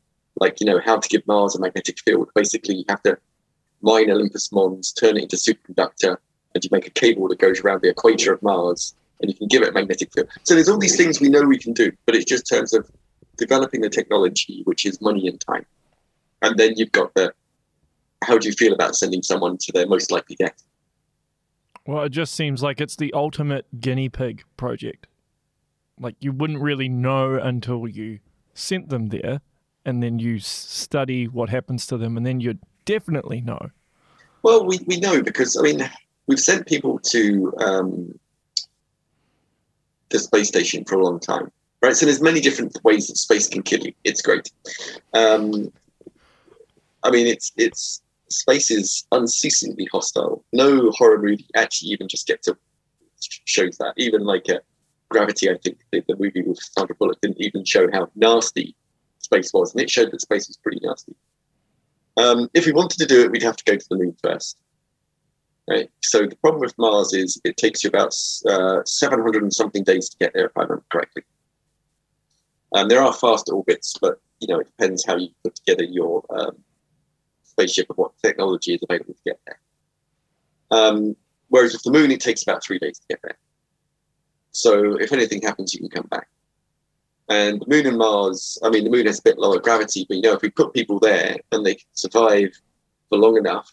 S2: like you know how to give Mars a magnetic field. Basically, you have to mine Olympus Mons, turn it into superconductor, and you make a cable that goes around the equator of Mars, and you can give it a magnetic field. So there's all these things we know we can do, but it's just terms of developing the technology, which is money and time. And then you've got the how do you feel about sending someone to their most likely death?
S1: Well, it just seems like it's the ultimate guinea pig project. Like you wouldn't really know until you sent them there and then you study what happens to them and then you'd definitely know.
S2: Well, we, we know because, I mean, we've sent people to um, the space station for a long time, right? So there's many different ways that space can kill you. It's great. Um, I mean, it's it's space is unceasingly hostile. No horror movie actually even just gets to shows that. Even like uh, Gravity, I think the, the movie with Sandra Bullock didn't even show how nasty space was, and it showed that space was pretty nasty. Um, if we wanted to do it, we'd have to go to the moon first. Right. So the problem with Mars is it takes you about uh, 700 and something days to get there, if I remember correctly. And there are fast orbits, but you know it depends how you put together your um, spaceship and what technology is available to get there. Um, whereas with the moon, it takes about three days to get there. So if anything happens, you can come back. And the moon and Mars, I mean, the moon has a bit lower gravity, but you know, if we put people there and they can survive for long enough,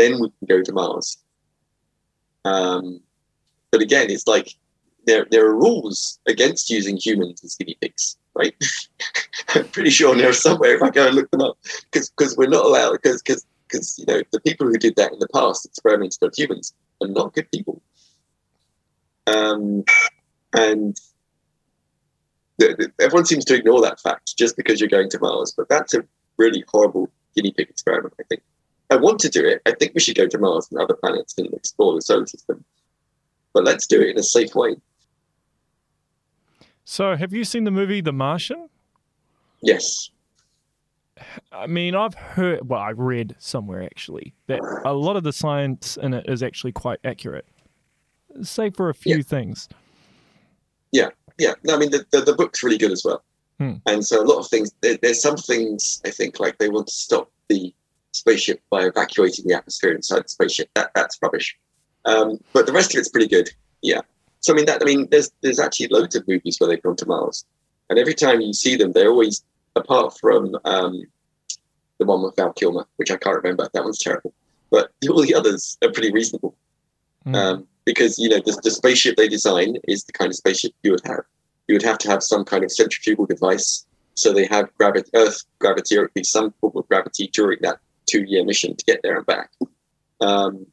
S2: then we can go to Mars. Um, but again, it's like there there are rules against using humans as guinea pigs right? I'm pretty sure they're somewhere if I go and look them up, because we're not allowed because because because you know the people who did that in the past experimented on humans are not good people. Um, and everyone seems to ignore that fact just because you're going to Mars, but that's a really horrible guinea pig experiment. I think I want to do it. I think we should go to Mars and other planets and explore the solar system, but let's do it in a safe way.
S1: So, have you seen the movie The Martian?
S2: Yes.
S1: I mean, I've heard, well, I read somewhere actually that a lot of the science in it is actually quite accurate, save for a few
S2: yeah.
S1: things.
S2: Yeah, yeah. No, I mean, the, the, the, book's really good as well.
S1: Hmm.
S2: And so, a lot of things, there, there's some things I think like they want to stop the spaceship by evacuating the atmosphere inside the spaceship. That That's rubbish. Um, but the rest of it's pretty good. Yeah. So I mean that I mean there's there's actually loads of movies where they've gone to Mars, and every time you see them, they're always apart from um, the one with Val Kilmer, which I can't remember. That one's terrible, but all the others are pretty reasonable. Mm. Um, because you know the, the spaceship they design is the kind of spaceship you would have. You would have to have some kind of centrifugal device, so they have gravity, Earth gravity, or at least some form of gravity during that two-year mission to get there and back. Um,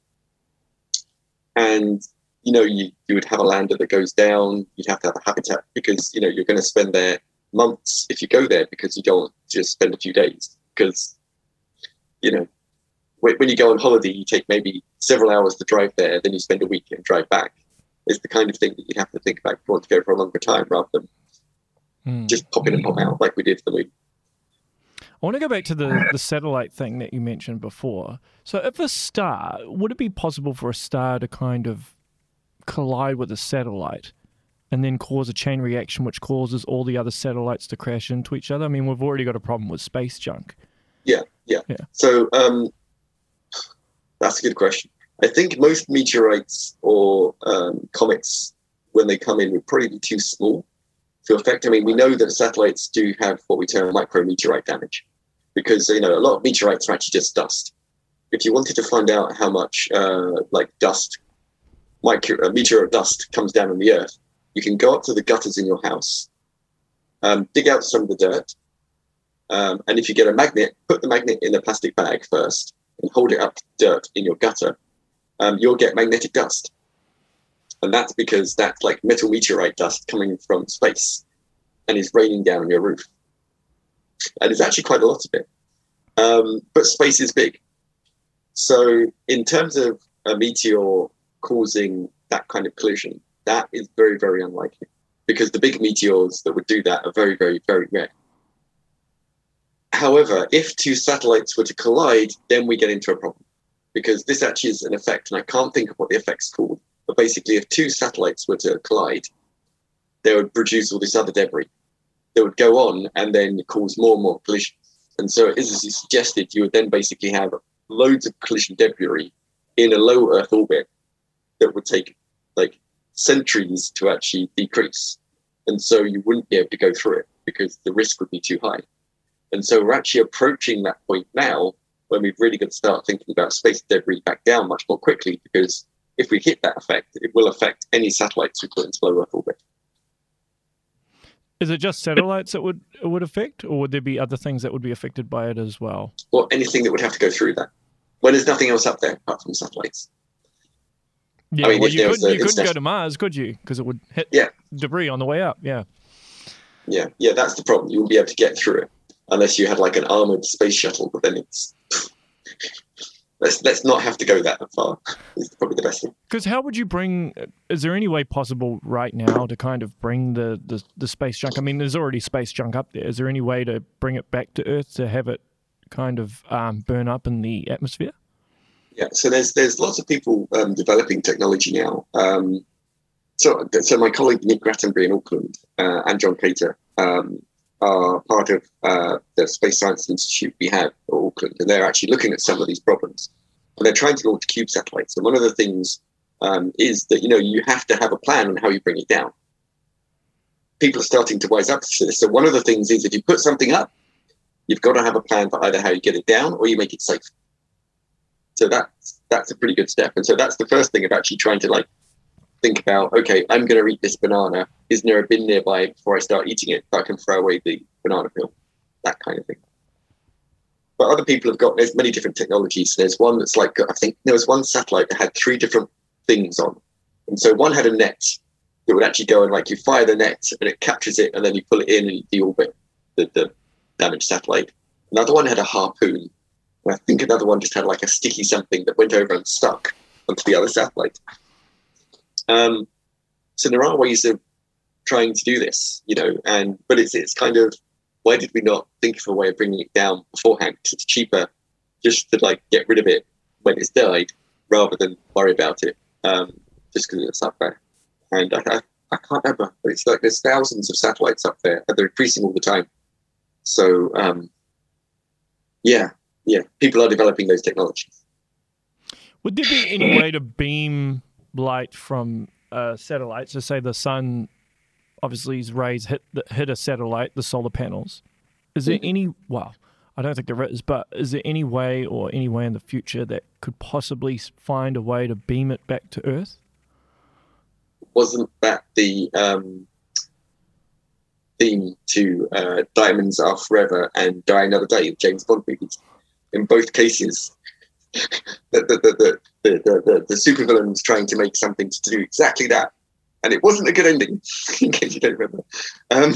S2: and you know, you, you would have a lander that goes down, you'd have to have a habitat because, you know, you're going to spend there months if you go there because you don't just spend a few days. Because, you know, when you go on holiday, you take maybe several hours to drive there, then you spend a week and drive back. It's the kind of thing that you'd have to think about if you want to go for a longer time rather than mm. just pop in and pop out like we did for the week.
S1: I want to go back to the, the satellite thing that you mentioned before. So, if a star, would it be possible for a star to kind of collide with a satellite and then cause a chain reaction which causes all the other satellites to crash into each other? I mean, we've already got a problem with space junk.
S2: Yeah, yeah. yeah. So um, that's a good question. I think most meteorites or um, comets, when they come in, would probably be too small to affect. I mean, we know that satellites do have what we term micrometeorite damage because you know a lot of meteorites are actually just dust. If you wanted to find out how much uh, like dust micro, a meteor dust comes down on the Earth, you can go up to the gutters in your house, um, dig out some of the dirt, um, and if you get a magnet, put the magnet in a plastic bag first and hold it up to dirt in your gutter. Um, you'll get magnetic dust, and that's because that's like metal meteorite dust coming from space, and is raining down on your roof. And it's actually quite a lot of it. Um, but space is big. So, in terms of a meteor causing that kind of collision, that is very, very unlikely because the big meteors that would do that are very, very, very rare. However, if two satellites were to collide, then we get into a problem because this actually is an effect, and I can't think of what the effect's called. But basically, if two satellites were to collide, they would produce all this other debris that would go on and then cause more and more collisions. And so, as you suggested, you would then basically have loads of collision debris in a low Earth orbit that would take like centuries to actually decrease. And so you wouldn't be able to go through it because the risk would be too high. And so we're actually approaching that point now when we've really got to start thinking about space debris back down much more quickly because if we hit that effect, it will affect any satellites we put into low Earth orbit.
S1: Is it just satellites that would it would affect, or would there be other things that would be affected by it as well?
S2: Or anything that would have to go through that. Well, there's nothing else up there apart from satellites.
S1: Yeah,
S2: I mean,
S1: well, you couldn't,
S2: was a
S1: you couldn't go to Mars, could you? Because it would hit
S2: Yeah.
S1: debris on the way up. Yeah.
S2: Yeah, yeah, that's the problem. You won't be able to get through it unless you had like an armored space shuttle. But then it's let's let's not have to go that far. Is probably the best thing.
S1: Because how would you bring? Is there any way possible right now to kind of bring the, the the space junk? I mean, there's already space junk up there. Is there any way to bring it back to Earth to have it kind of um, burn up in the atmosphere?
S2: Yeah, so there's there's lots of people um, developing technology now. Um, so so my colleague Nick Rattenbury in Auckland uh, and John Cater um, are part of uh, the Space Science Institute we have at Auckland, and they're actually looking at some of these problems. And they're trying to launch cube satellites. And one of the things um, is that you know you have to have a plan on how you bring it down. People are starting to wise up to this. So one of the things is if you put something up, you've got to have a plan for either how you get it down or you make it safe. So that's that's a pretty good step. And so that's the first thing of actually trying to like think about, okay, I'm going to eat this banana. Isn't there a bin nearby before I start eating it that I can throw away the banana peel? That kind of thing. But other people have got, there's many different technologies. There's one that's like, I think there was one satellite that had three different things on. And so one had a net that would actually go and like you fire the net and it captures it and then you pull it in and you deorbit the, the damaged satellite. Another one had a harpoon. And I think another one just had like a sticky something that went over and stuck onto the other satellite. Um, so there are ways of trying to do this, you know, and but it's it's kind of why did we not think of a way of bringing it down beforehand? 'Cause it's cheaper just to like get rid of it when it's died rather than worry about it um, just because it's up there. And I, I, I can't remember, but it's like there's thousands of satellites up there, and they're increasing all the time. So um, yeah, yeah, people are developing those technologies.
S1: Would there be any way to beam light from a satellite? So, say the sun, obviously, his rays hit the, hit a satellite, the solar panels. Is there any? Well, I don't think there is, but is there any way or any way in the future that could possibly find a way to beam it back to Earth?
S2: wasn't that the um, theme to uh, Diamonds Are Forever and Die Another Day, the James Bond movies? In both cases, the, the, the, the, the, the, the, supervillain's trying to make something to do exactly that. And it wasn't a good ending, in case you don't remember. Um,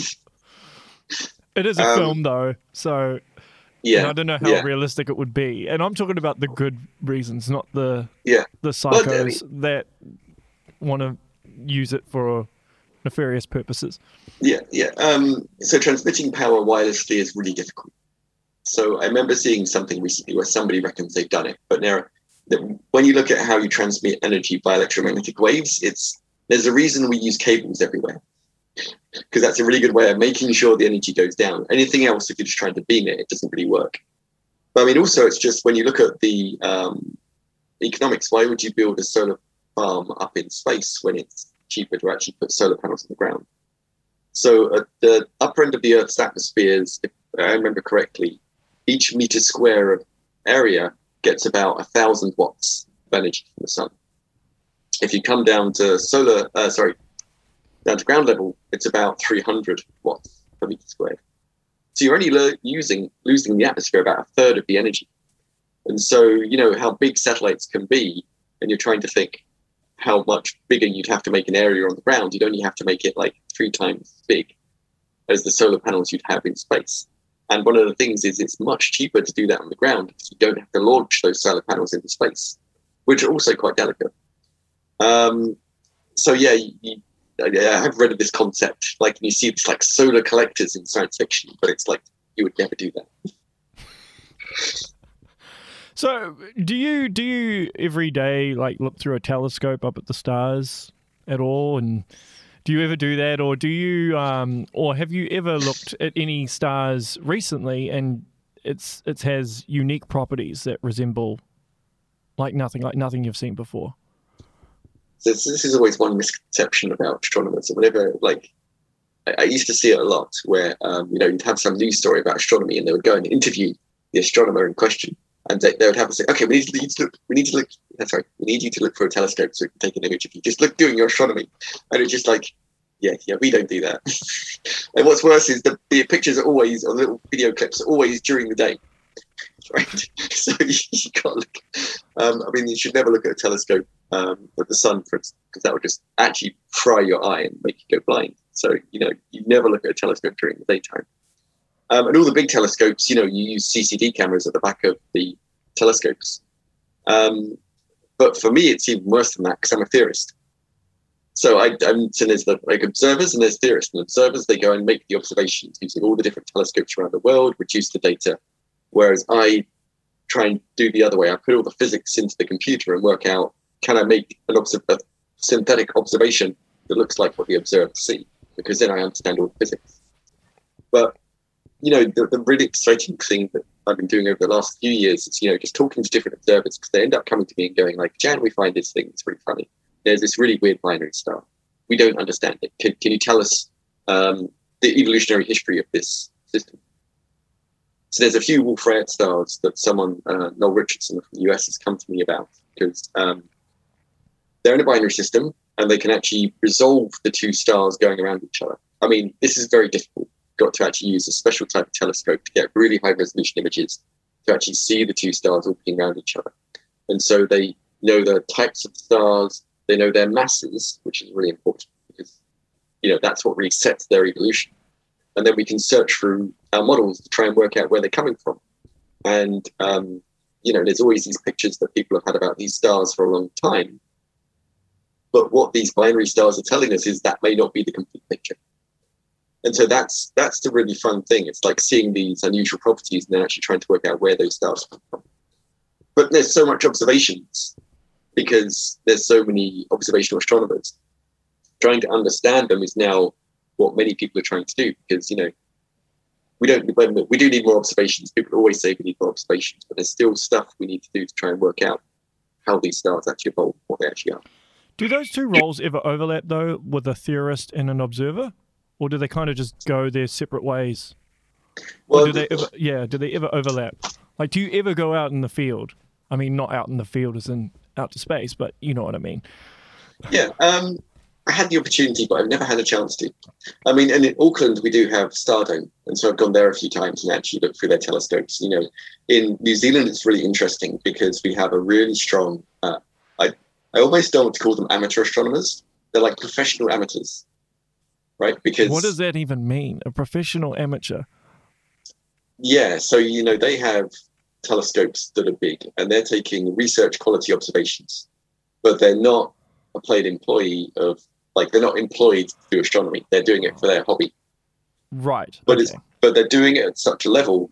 S1: It is a
S2: Um,
S1: film, though, so
S2: yeah,
S1: I don't know how
S2: yeah.
S1: realistic it would be. And I'm talking about the good reasons, not the
S2: Yeah.
S1: the
S2: Well,
S1: psychos that want to use it for nefarious purposes.
S2: Yeah, yeah. Um, so transmitting power wirelessly is really difficult. So I remember seeing something recently where somebody reckons they've done it, but now when you look at how you transmit energy by electromagnetic waves, it's there's a reason we use cables everywhere because that's a really good way of making sure the energy goes down. Anything else, if you're just trying to beam it, it doesn't really work. But I mean, also, it's just when you look at the um, economics, why would you build a solar farm up in space when it's cheaper to actually put solar panels on the ground? So at the upper end of the Earth's atmospheres, if I remember correctly, each meter square of area gets about a thousand watts of energy from the sun. If you come down to solar, uh, sorry, Down to ground level, it's about 300 watts per meter squared. So you're only lo- using losing the atmosphere about a third of the energy. And so you know how big satellites can be, and you're trying to think how much bigger you'd have to make an area on the ground. You'd only have to make it like three times big as the solar panels you'd have in space. And one of the things is it's much cheaper to do that on the ground because you don't have to launch those solar panels into space, which are also quite delicate. Um, so yeah, you, I have read of this concept. Like you see it's like solar collectors in science fiction, but it's like you would never do that.
S1: So, do you do you every day like look through a telescope up at the stars at all, and do you ever do that, or do you, um, or have you ever looked at any stars recently and it's it has unique properties that resemble like nothing, like nothing you've seen before?
S2: this, this is always one misconception about astronomers. whenever, like, I, I, used to see it a lot, where um, you know you'd have some news story about astronomy, and they would go and interview the astronomer in question, and they, they would have to say, "Okay, we need to, need to look. We need to look. Sorry, we need you to look for a telescope so we can take an image of you. Just look doing your astronomy." And it's just like, yeah, yeah, we don't do that. and what's worse is the, the pictures are always, or little video clips are always during the day. Right, so you, you can't look. Um, I mean, you should never look at a telescope um, at the sun, for because that would just actually fry your eye and make you go blind. So you know, you never look at a telescope during the daytime. Um, and all the big telescopes, you know, you use CCD cameras at the back of the telescopes. Um, but for me, it's even worse than that because I'm a theorist. So I, I'm so there's the like observers and there's theorists. And observers they go and make the observations using all the different telescopes around the world, reduce the data. Whereas I try and do the other way. I put all the physics into the computer and work out can I make an obs- a synthetic observation that looks like what the observers see? Because then I understand all the physics. But you know, the, the really exciting thing that I've been doing over the last few years is, you know, just talking to different observers because they end up coming to me and going like, Jan, we find this thing that's really funny. There's this really weird binary star. We don't understand it. Can, can you tell us um, the evolutionary history of this system? So there's a few Wolf-Rayet stars that someone, uh, Noel Richardson from the US, has come to me about because um, they're in a binary system and they can actually resolve the two stars going around each other. I mean, this is very difficult. Got to actually use a special type of telescope to get really high resolution images to actually see the two stars orbiting around each other. And so they know the types of stars, they know their masses, which is really important because you know that's what really sets their evolution. And then we can search through our models to try and work out where they're coming from. And um, you know, there's always these pictures that people have had about these stars for a long time, but what these binary stars are telling us is that may not be the complete picture. And so that's that's the really fun thing. It's like seeing these unusual properties and then actually trying to work out where those stars come from. But there's so much observations because there's so many observational astronomers. Trying to understand them is now what many people are trying to do because you know we don't we do need more observations. People always say we need more observations, but there's still stuff we need to do to try and work out how these stars actually evolve, what they actually are.
S1: Do those two roles ever overlap though, with a theorist and an observer, or do they kind of just go their separate ways? Well, or do they ever? Yeah, do they ever overlap? Like, do you ever go out in the field? I mean, not out in the field as in out to space, but you know what I mean.
S2: Yeah, um, I had the opportunity, but I've never had a chance to. I mean, and in Auckland we do have Stardome, and so I've gone there a few times and actually looked through their telescopes. You know, in New Zealand it's really interesting because we have a really strong uh, I almost don't want to call them amateur astronomers. They're like professional amateurs, right? Because
S1: what does that even mean? A professional amateur?
S2: Yeah, so you know they have telescopes that are big, and they're taking research quality observations, but they're not a paid employee of like they're not employed to do astronomy. They're doing it for their hobby.
S1: Right.
S2: But okay. it's but they're doing it at such a level,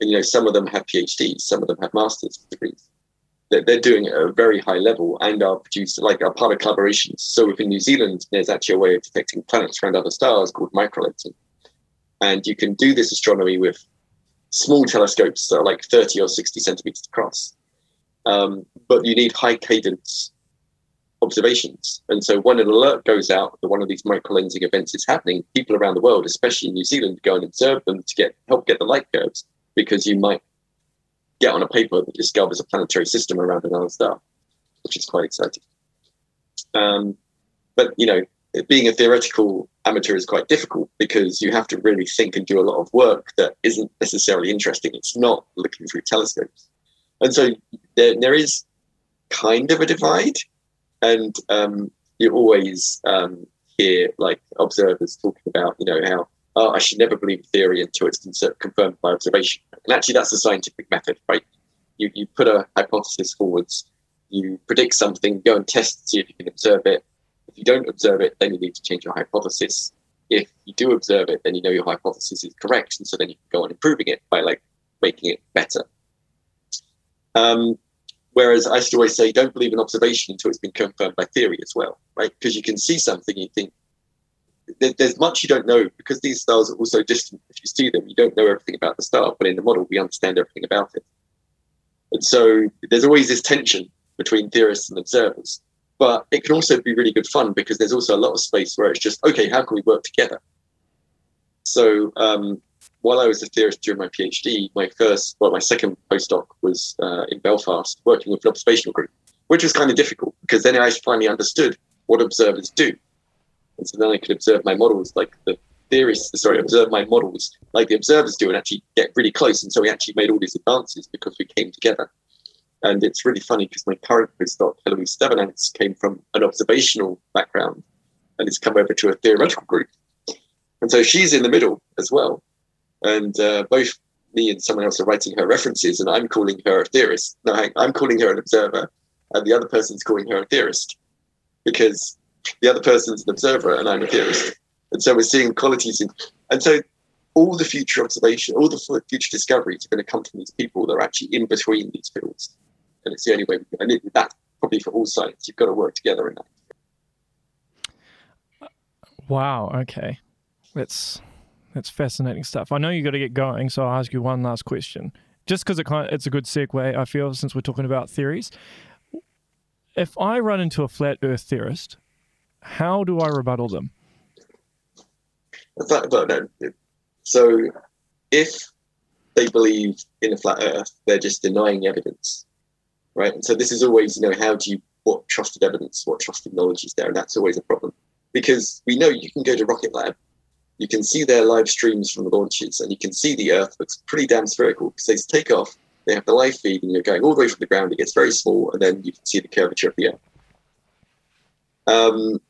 S2: and you know some of them have PhDs, some of them have master's degrees they're doing it at a very high level and are produced like are part of collaborations. So within New Zealand, there's actually a way of detecting planets around other stars called microlensing. And you can do this astronomy with small telescopes that are like 30 or 60 centimeters across. Um, but you need high cadence observations. And so when an alert goes out that one of these microlensing events is happening, people around the world, especially in New Zealand, go and observe them to get help get the light curves because you might get on a paper that discovers a planetary system around another star, which is quite exciting. Um, but you know, being a theoretical amateur is quite difficult because you have to really think and do a lot of work that isn't necessarily interesting. It's not looking through telescopes. And so there, there is kind of a divide. And um, you always um, hear like observers talking about, you know, how, oh, I should never believe theory until it's confirmed by observation. And actually, that's the scientific method, right? You, you put a hypothesis forwards, you predict something, go and test, see if you can observe it if you don't observe it, then you need to change your hypothesis. If you do observe it, then you know your hypothesis is correct, and so then you can go on improving it by like making it better. Um, whereas I to always say, don't believe an observation until it's been confirmed by theory as well, right? Because you can see something, you think there's much you don't know because these stars are also distant. If you see them, you don't know everything about the star, but in the model, we understand everything about it. And so there's always this tension between theorists and observers but it can also be really good fun because there's also a lot of space where it's just okay how can we work together so um, while i was a theorist during my phd my first well my second postdoc was uh, in belfast working with an observational group which was kind of difficult because then i finally understood what observers do and so then i could observe my models like the theorists sorry observe my models like the observers do and actually get really close and so we actually made all these advances because we came together and it's really funny because my current postdoc, Eloise Stevance, came from an observational background and has come over to a theoretical group. And so she's in the middle as well. And uh, both me and someone else are writing her references, and I'm calling her a theorist. No, I'm calling her an observer, and the other person's calling her a theorist because the other person's an observer and I'm a theorist. And so we're seeing qualities in, and so all the future observation, all the future discoveries are going to come from these people that are actually in between these fields and it's the only way. We can, and it, that's probably for all science. You've got to work together in that.
S1: Wow. Okay, that's that's fascinating stuff. I know you've got to get going, so I'll ask you one last question, just because it kind of, it's a good segue. I feel since we're talking about theories. If I run into a flat Earth theorist, how do I rebuttal them?
S2: So, if they believe in a flat Earth, they're just denying evidence right? And so this is always, you know, how do you what trusted evidence, what trusted knowledge is there, and that's always a problem because we know you can go to Rocket Lab, you can see their live streams from the launches, and you can see the Earth looks pretty damn spherical because they take off, they have the live feed, and you're going all the way from the ground. It gets very small, and then you can see the curvature of the Earth. Um,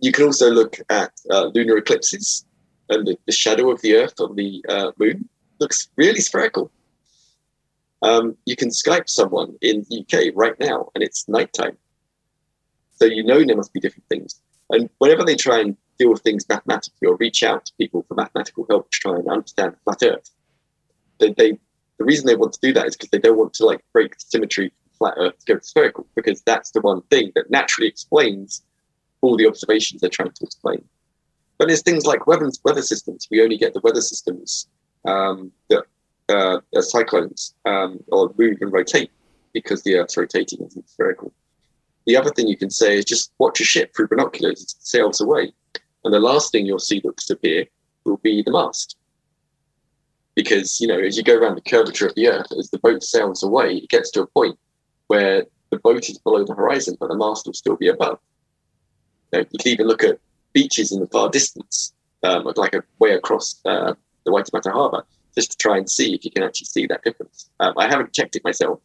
S2: you can also look at uh, lunar eclipses, and the, the, shadow of the Earth on the uh, moon looks really spherical. Um, you can Skype someone in the UK right now, and it's nighttime. So you know there must be different things. And whenever they try and deal with things mathematically or reach out to people for mathematical help to try and understand flat Earth, they, they the reason they want to do that is because they don't want to like break symmetry from flat Earth to go spherical, because that's the one thing that naturally explains all the observations they're trying to explain. But there's things like weather, weather systems. We only get the weather systems um, that uh, cyclones um, or move and rotate because the Earth's rotating and spherical. The other thing you can say is just watch a ship through binoculars it sails away. And the last thing you'll see that disappear will be the mast. Because, you know, as you go around the curvature of the Earth, as the boat sails away, it gets to a point where the boat is below the horizon, but the mast will still be above. You, know, you can even look at beaches in the far distance, um, like a way across uh, the Waitemata Harbour just to try and see if you can actually see that difference. Um, I haven't checked it myself,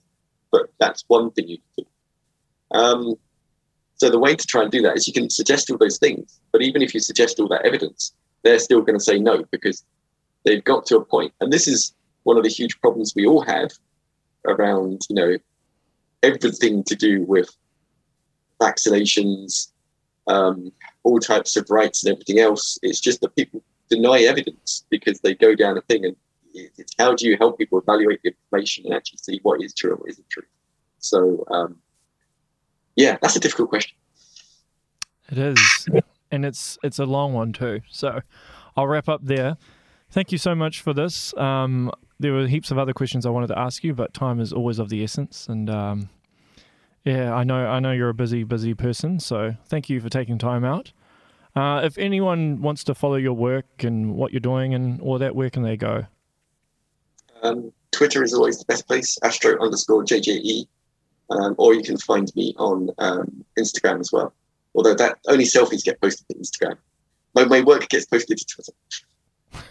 S2: but that's one thing you can do. Um, so the way to try and do that is you can suggest all those things, but even if you suggest all that evidence, they're still going to say no because they've got to a point. And this is one of the huge problems we all have around, you know, everything to do with vaccinations, um, all types of rights and everything else. It's just that people deny evidence because they go down a thing and it's how do you help people evaluate the information and actually see what is true and what isn't true. So, um, yeah, that's a difficult question.
S1: It is, and it's it's a long one too. So, I'll wrap up there. Thank you so much for this. Um, there were heaps of other questions I wanted to ask you, but time is always of the essence. And um, yeah, I know I know you're a busy, busy person. So thank you for taking time out. Uh, if anyone wants to follow your work and what you're doing and all that, where can they go?
S2: Um, Twitter is always the best place, astro underscore JJE. Um, or you can find me on um, Instagram as well. Although that only selfies get posted to Instagram. My, my work gets posted to Twitter.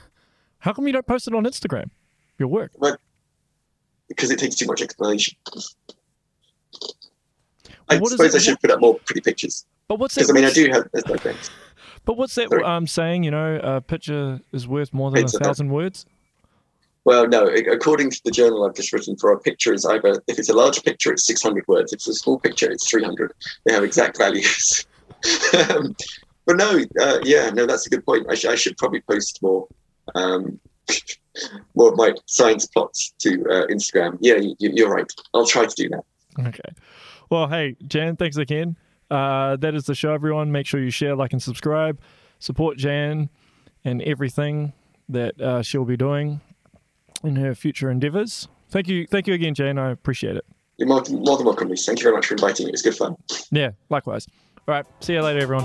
S1: How come you don't post it on Instagram? Your work.
S2: because it takes too much explanation. I
S1: What
S2: suppose
S1: it-
S2: I should put up more pretty pictures
S1: But what's that?
S2: because I mean I do have there's no thanks.
S1: But what's that
S2: Sorry.
S1: um, saying? You know, a picture is worth more than
S2: It's
S1: a thousand words.
S2: Well, no, according to the journal I've just written for a picture is either if it's a large picture it's 600 words, if it's a small picture it's 300. They have exact values. um, but no, uh, yeah, no, that's a good point. I, sh- I should probably post more. Um, more of my science plots to uh, Instagram. Yeah, you, you're right. I'll try to do that.
S1: Okay. Well, hey, Jan, thanks again. Uh, that is the show, everyone. Make sure you share, like, and subscribe. Support Jan and everything that uh, she'll be doing in her future endeavors. Thank you. Thank you again, Jan. I appreciate it.
S2: You're more, than welcome, Reece. Thank you very much for inviting me. It was good fun.
S1: Yeah, likewise. All right. See you later, everyone.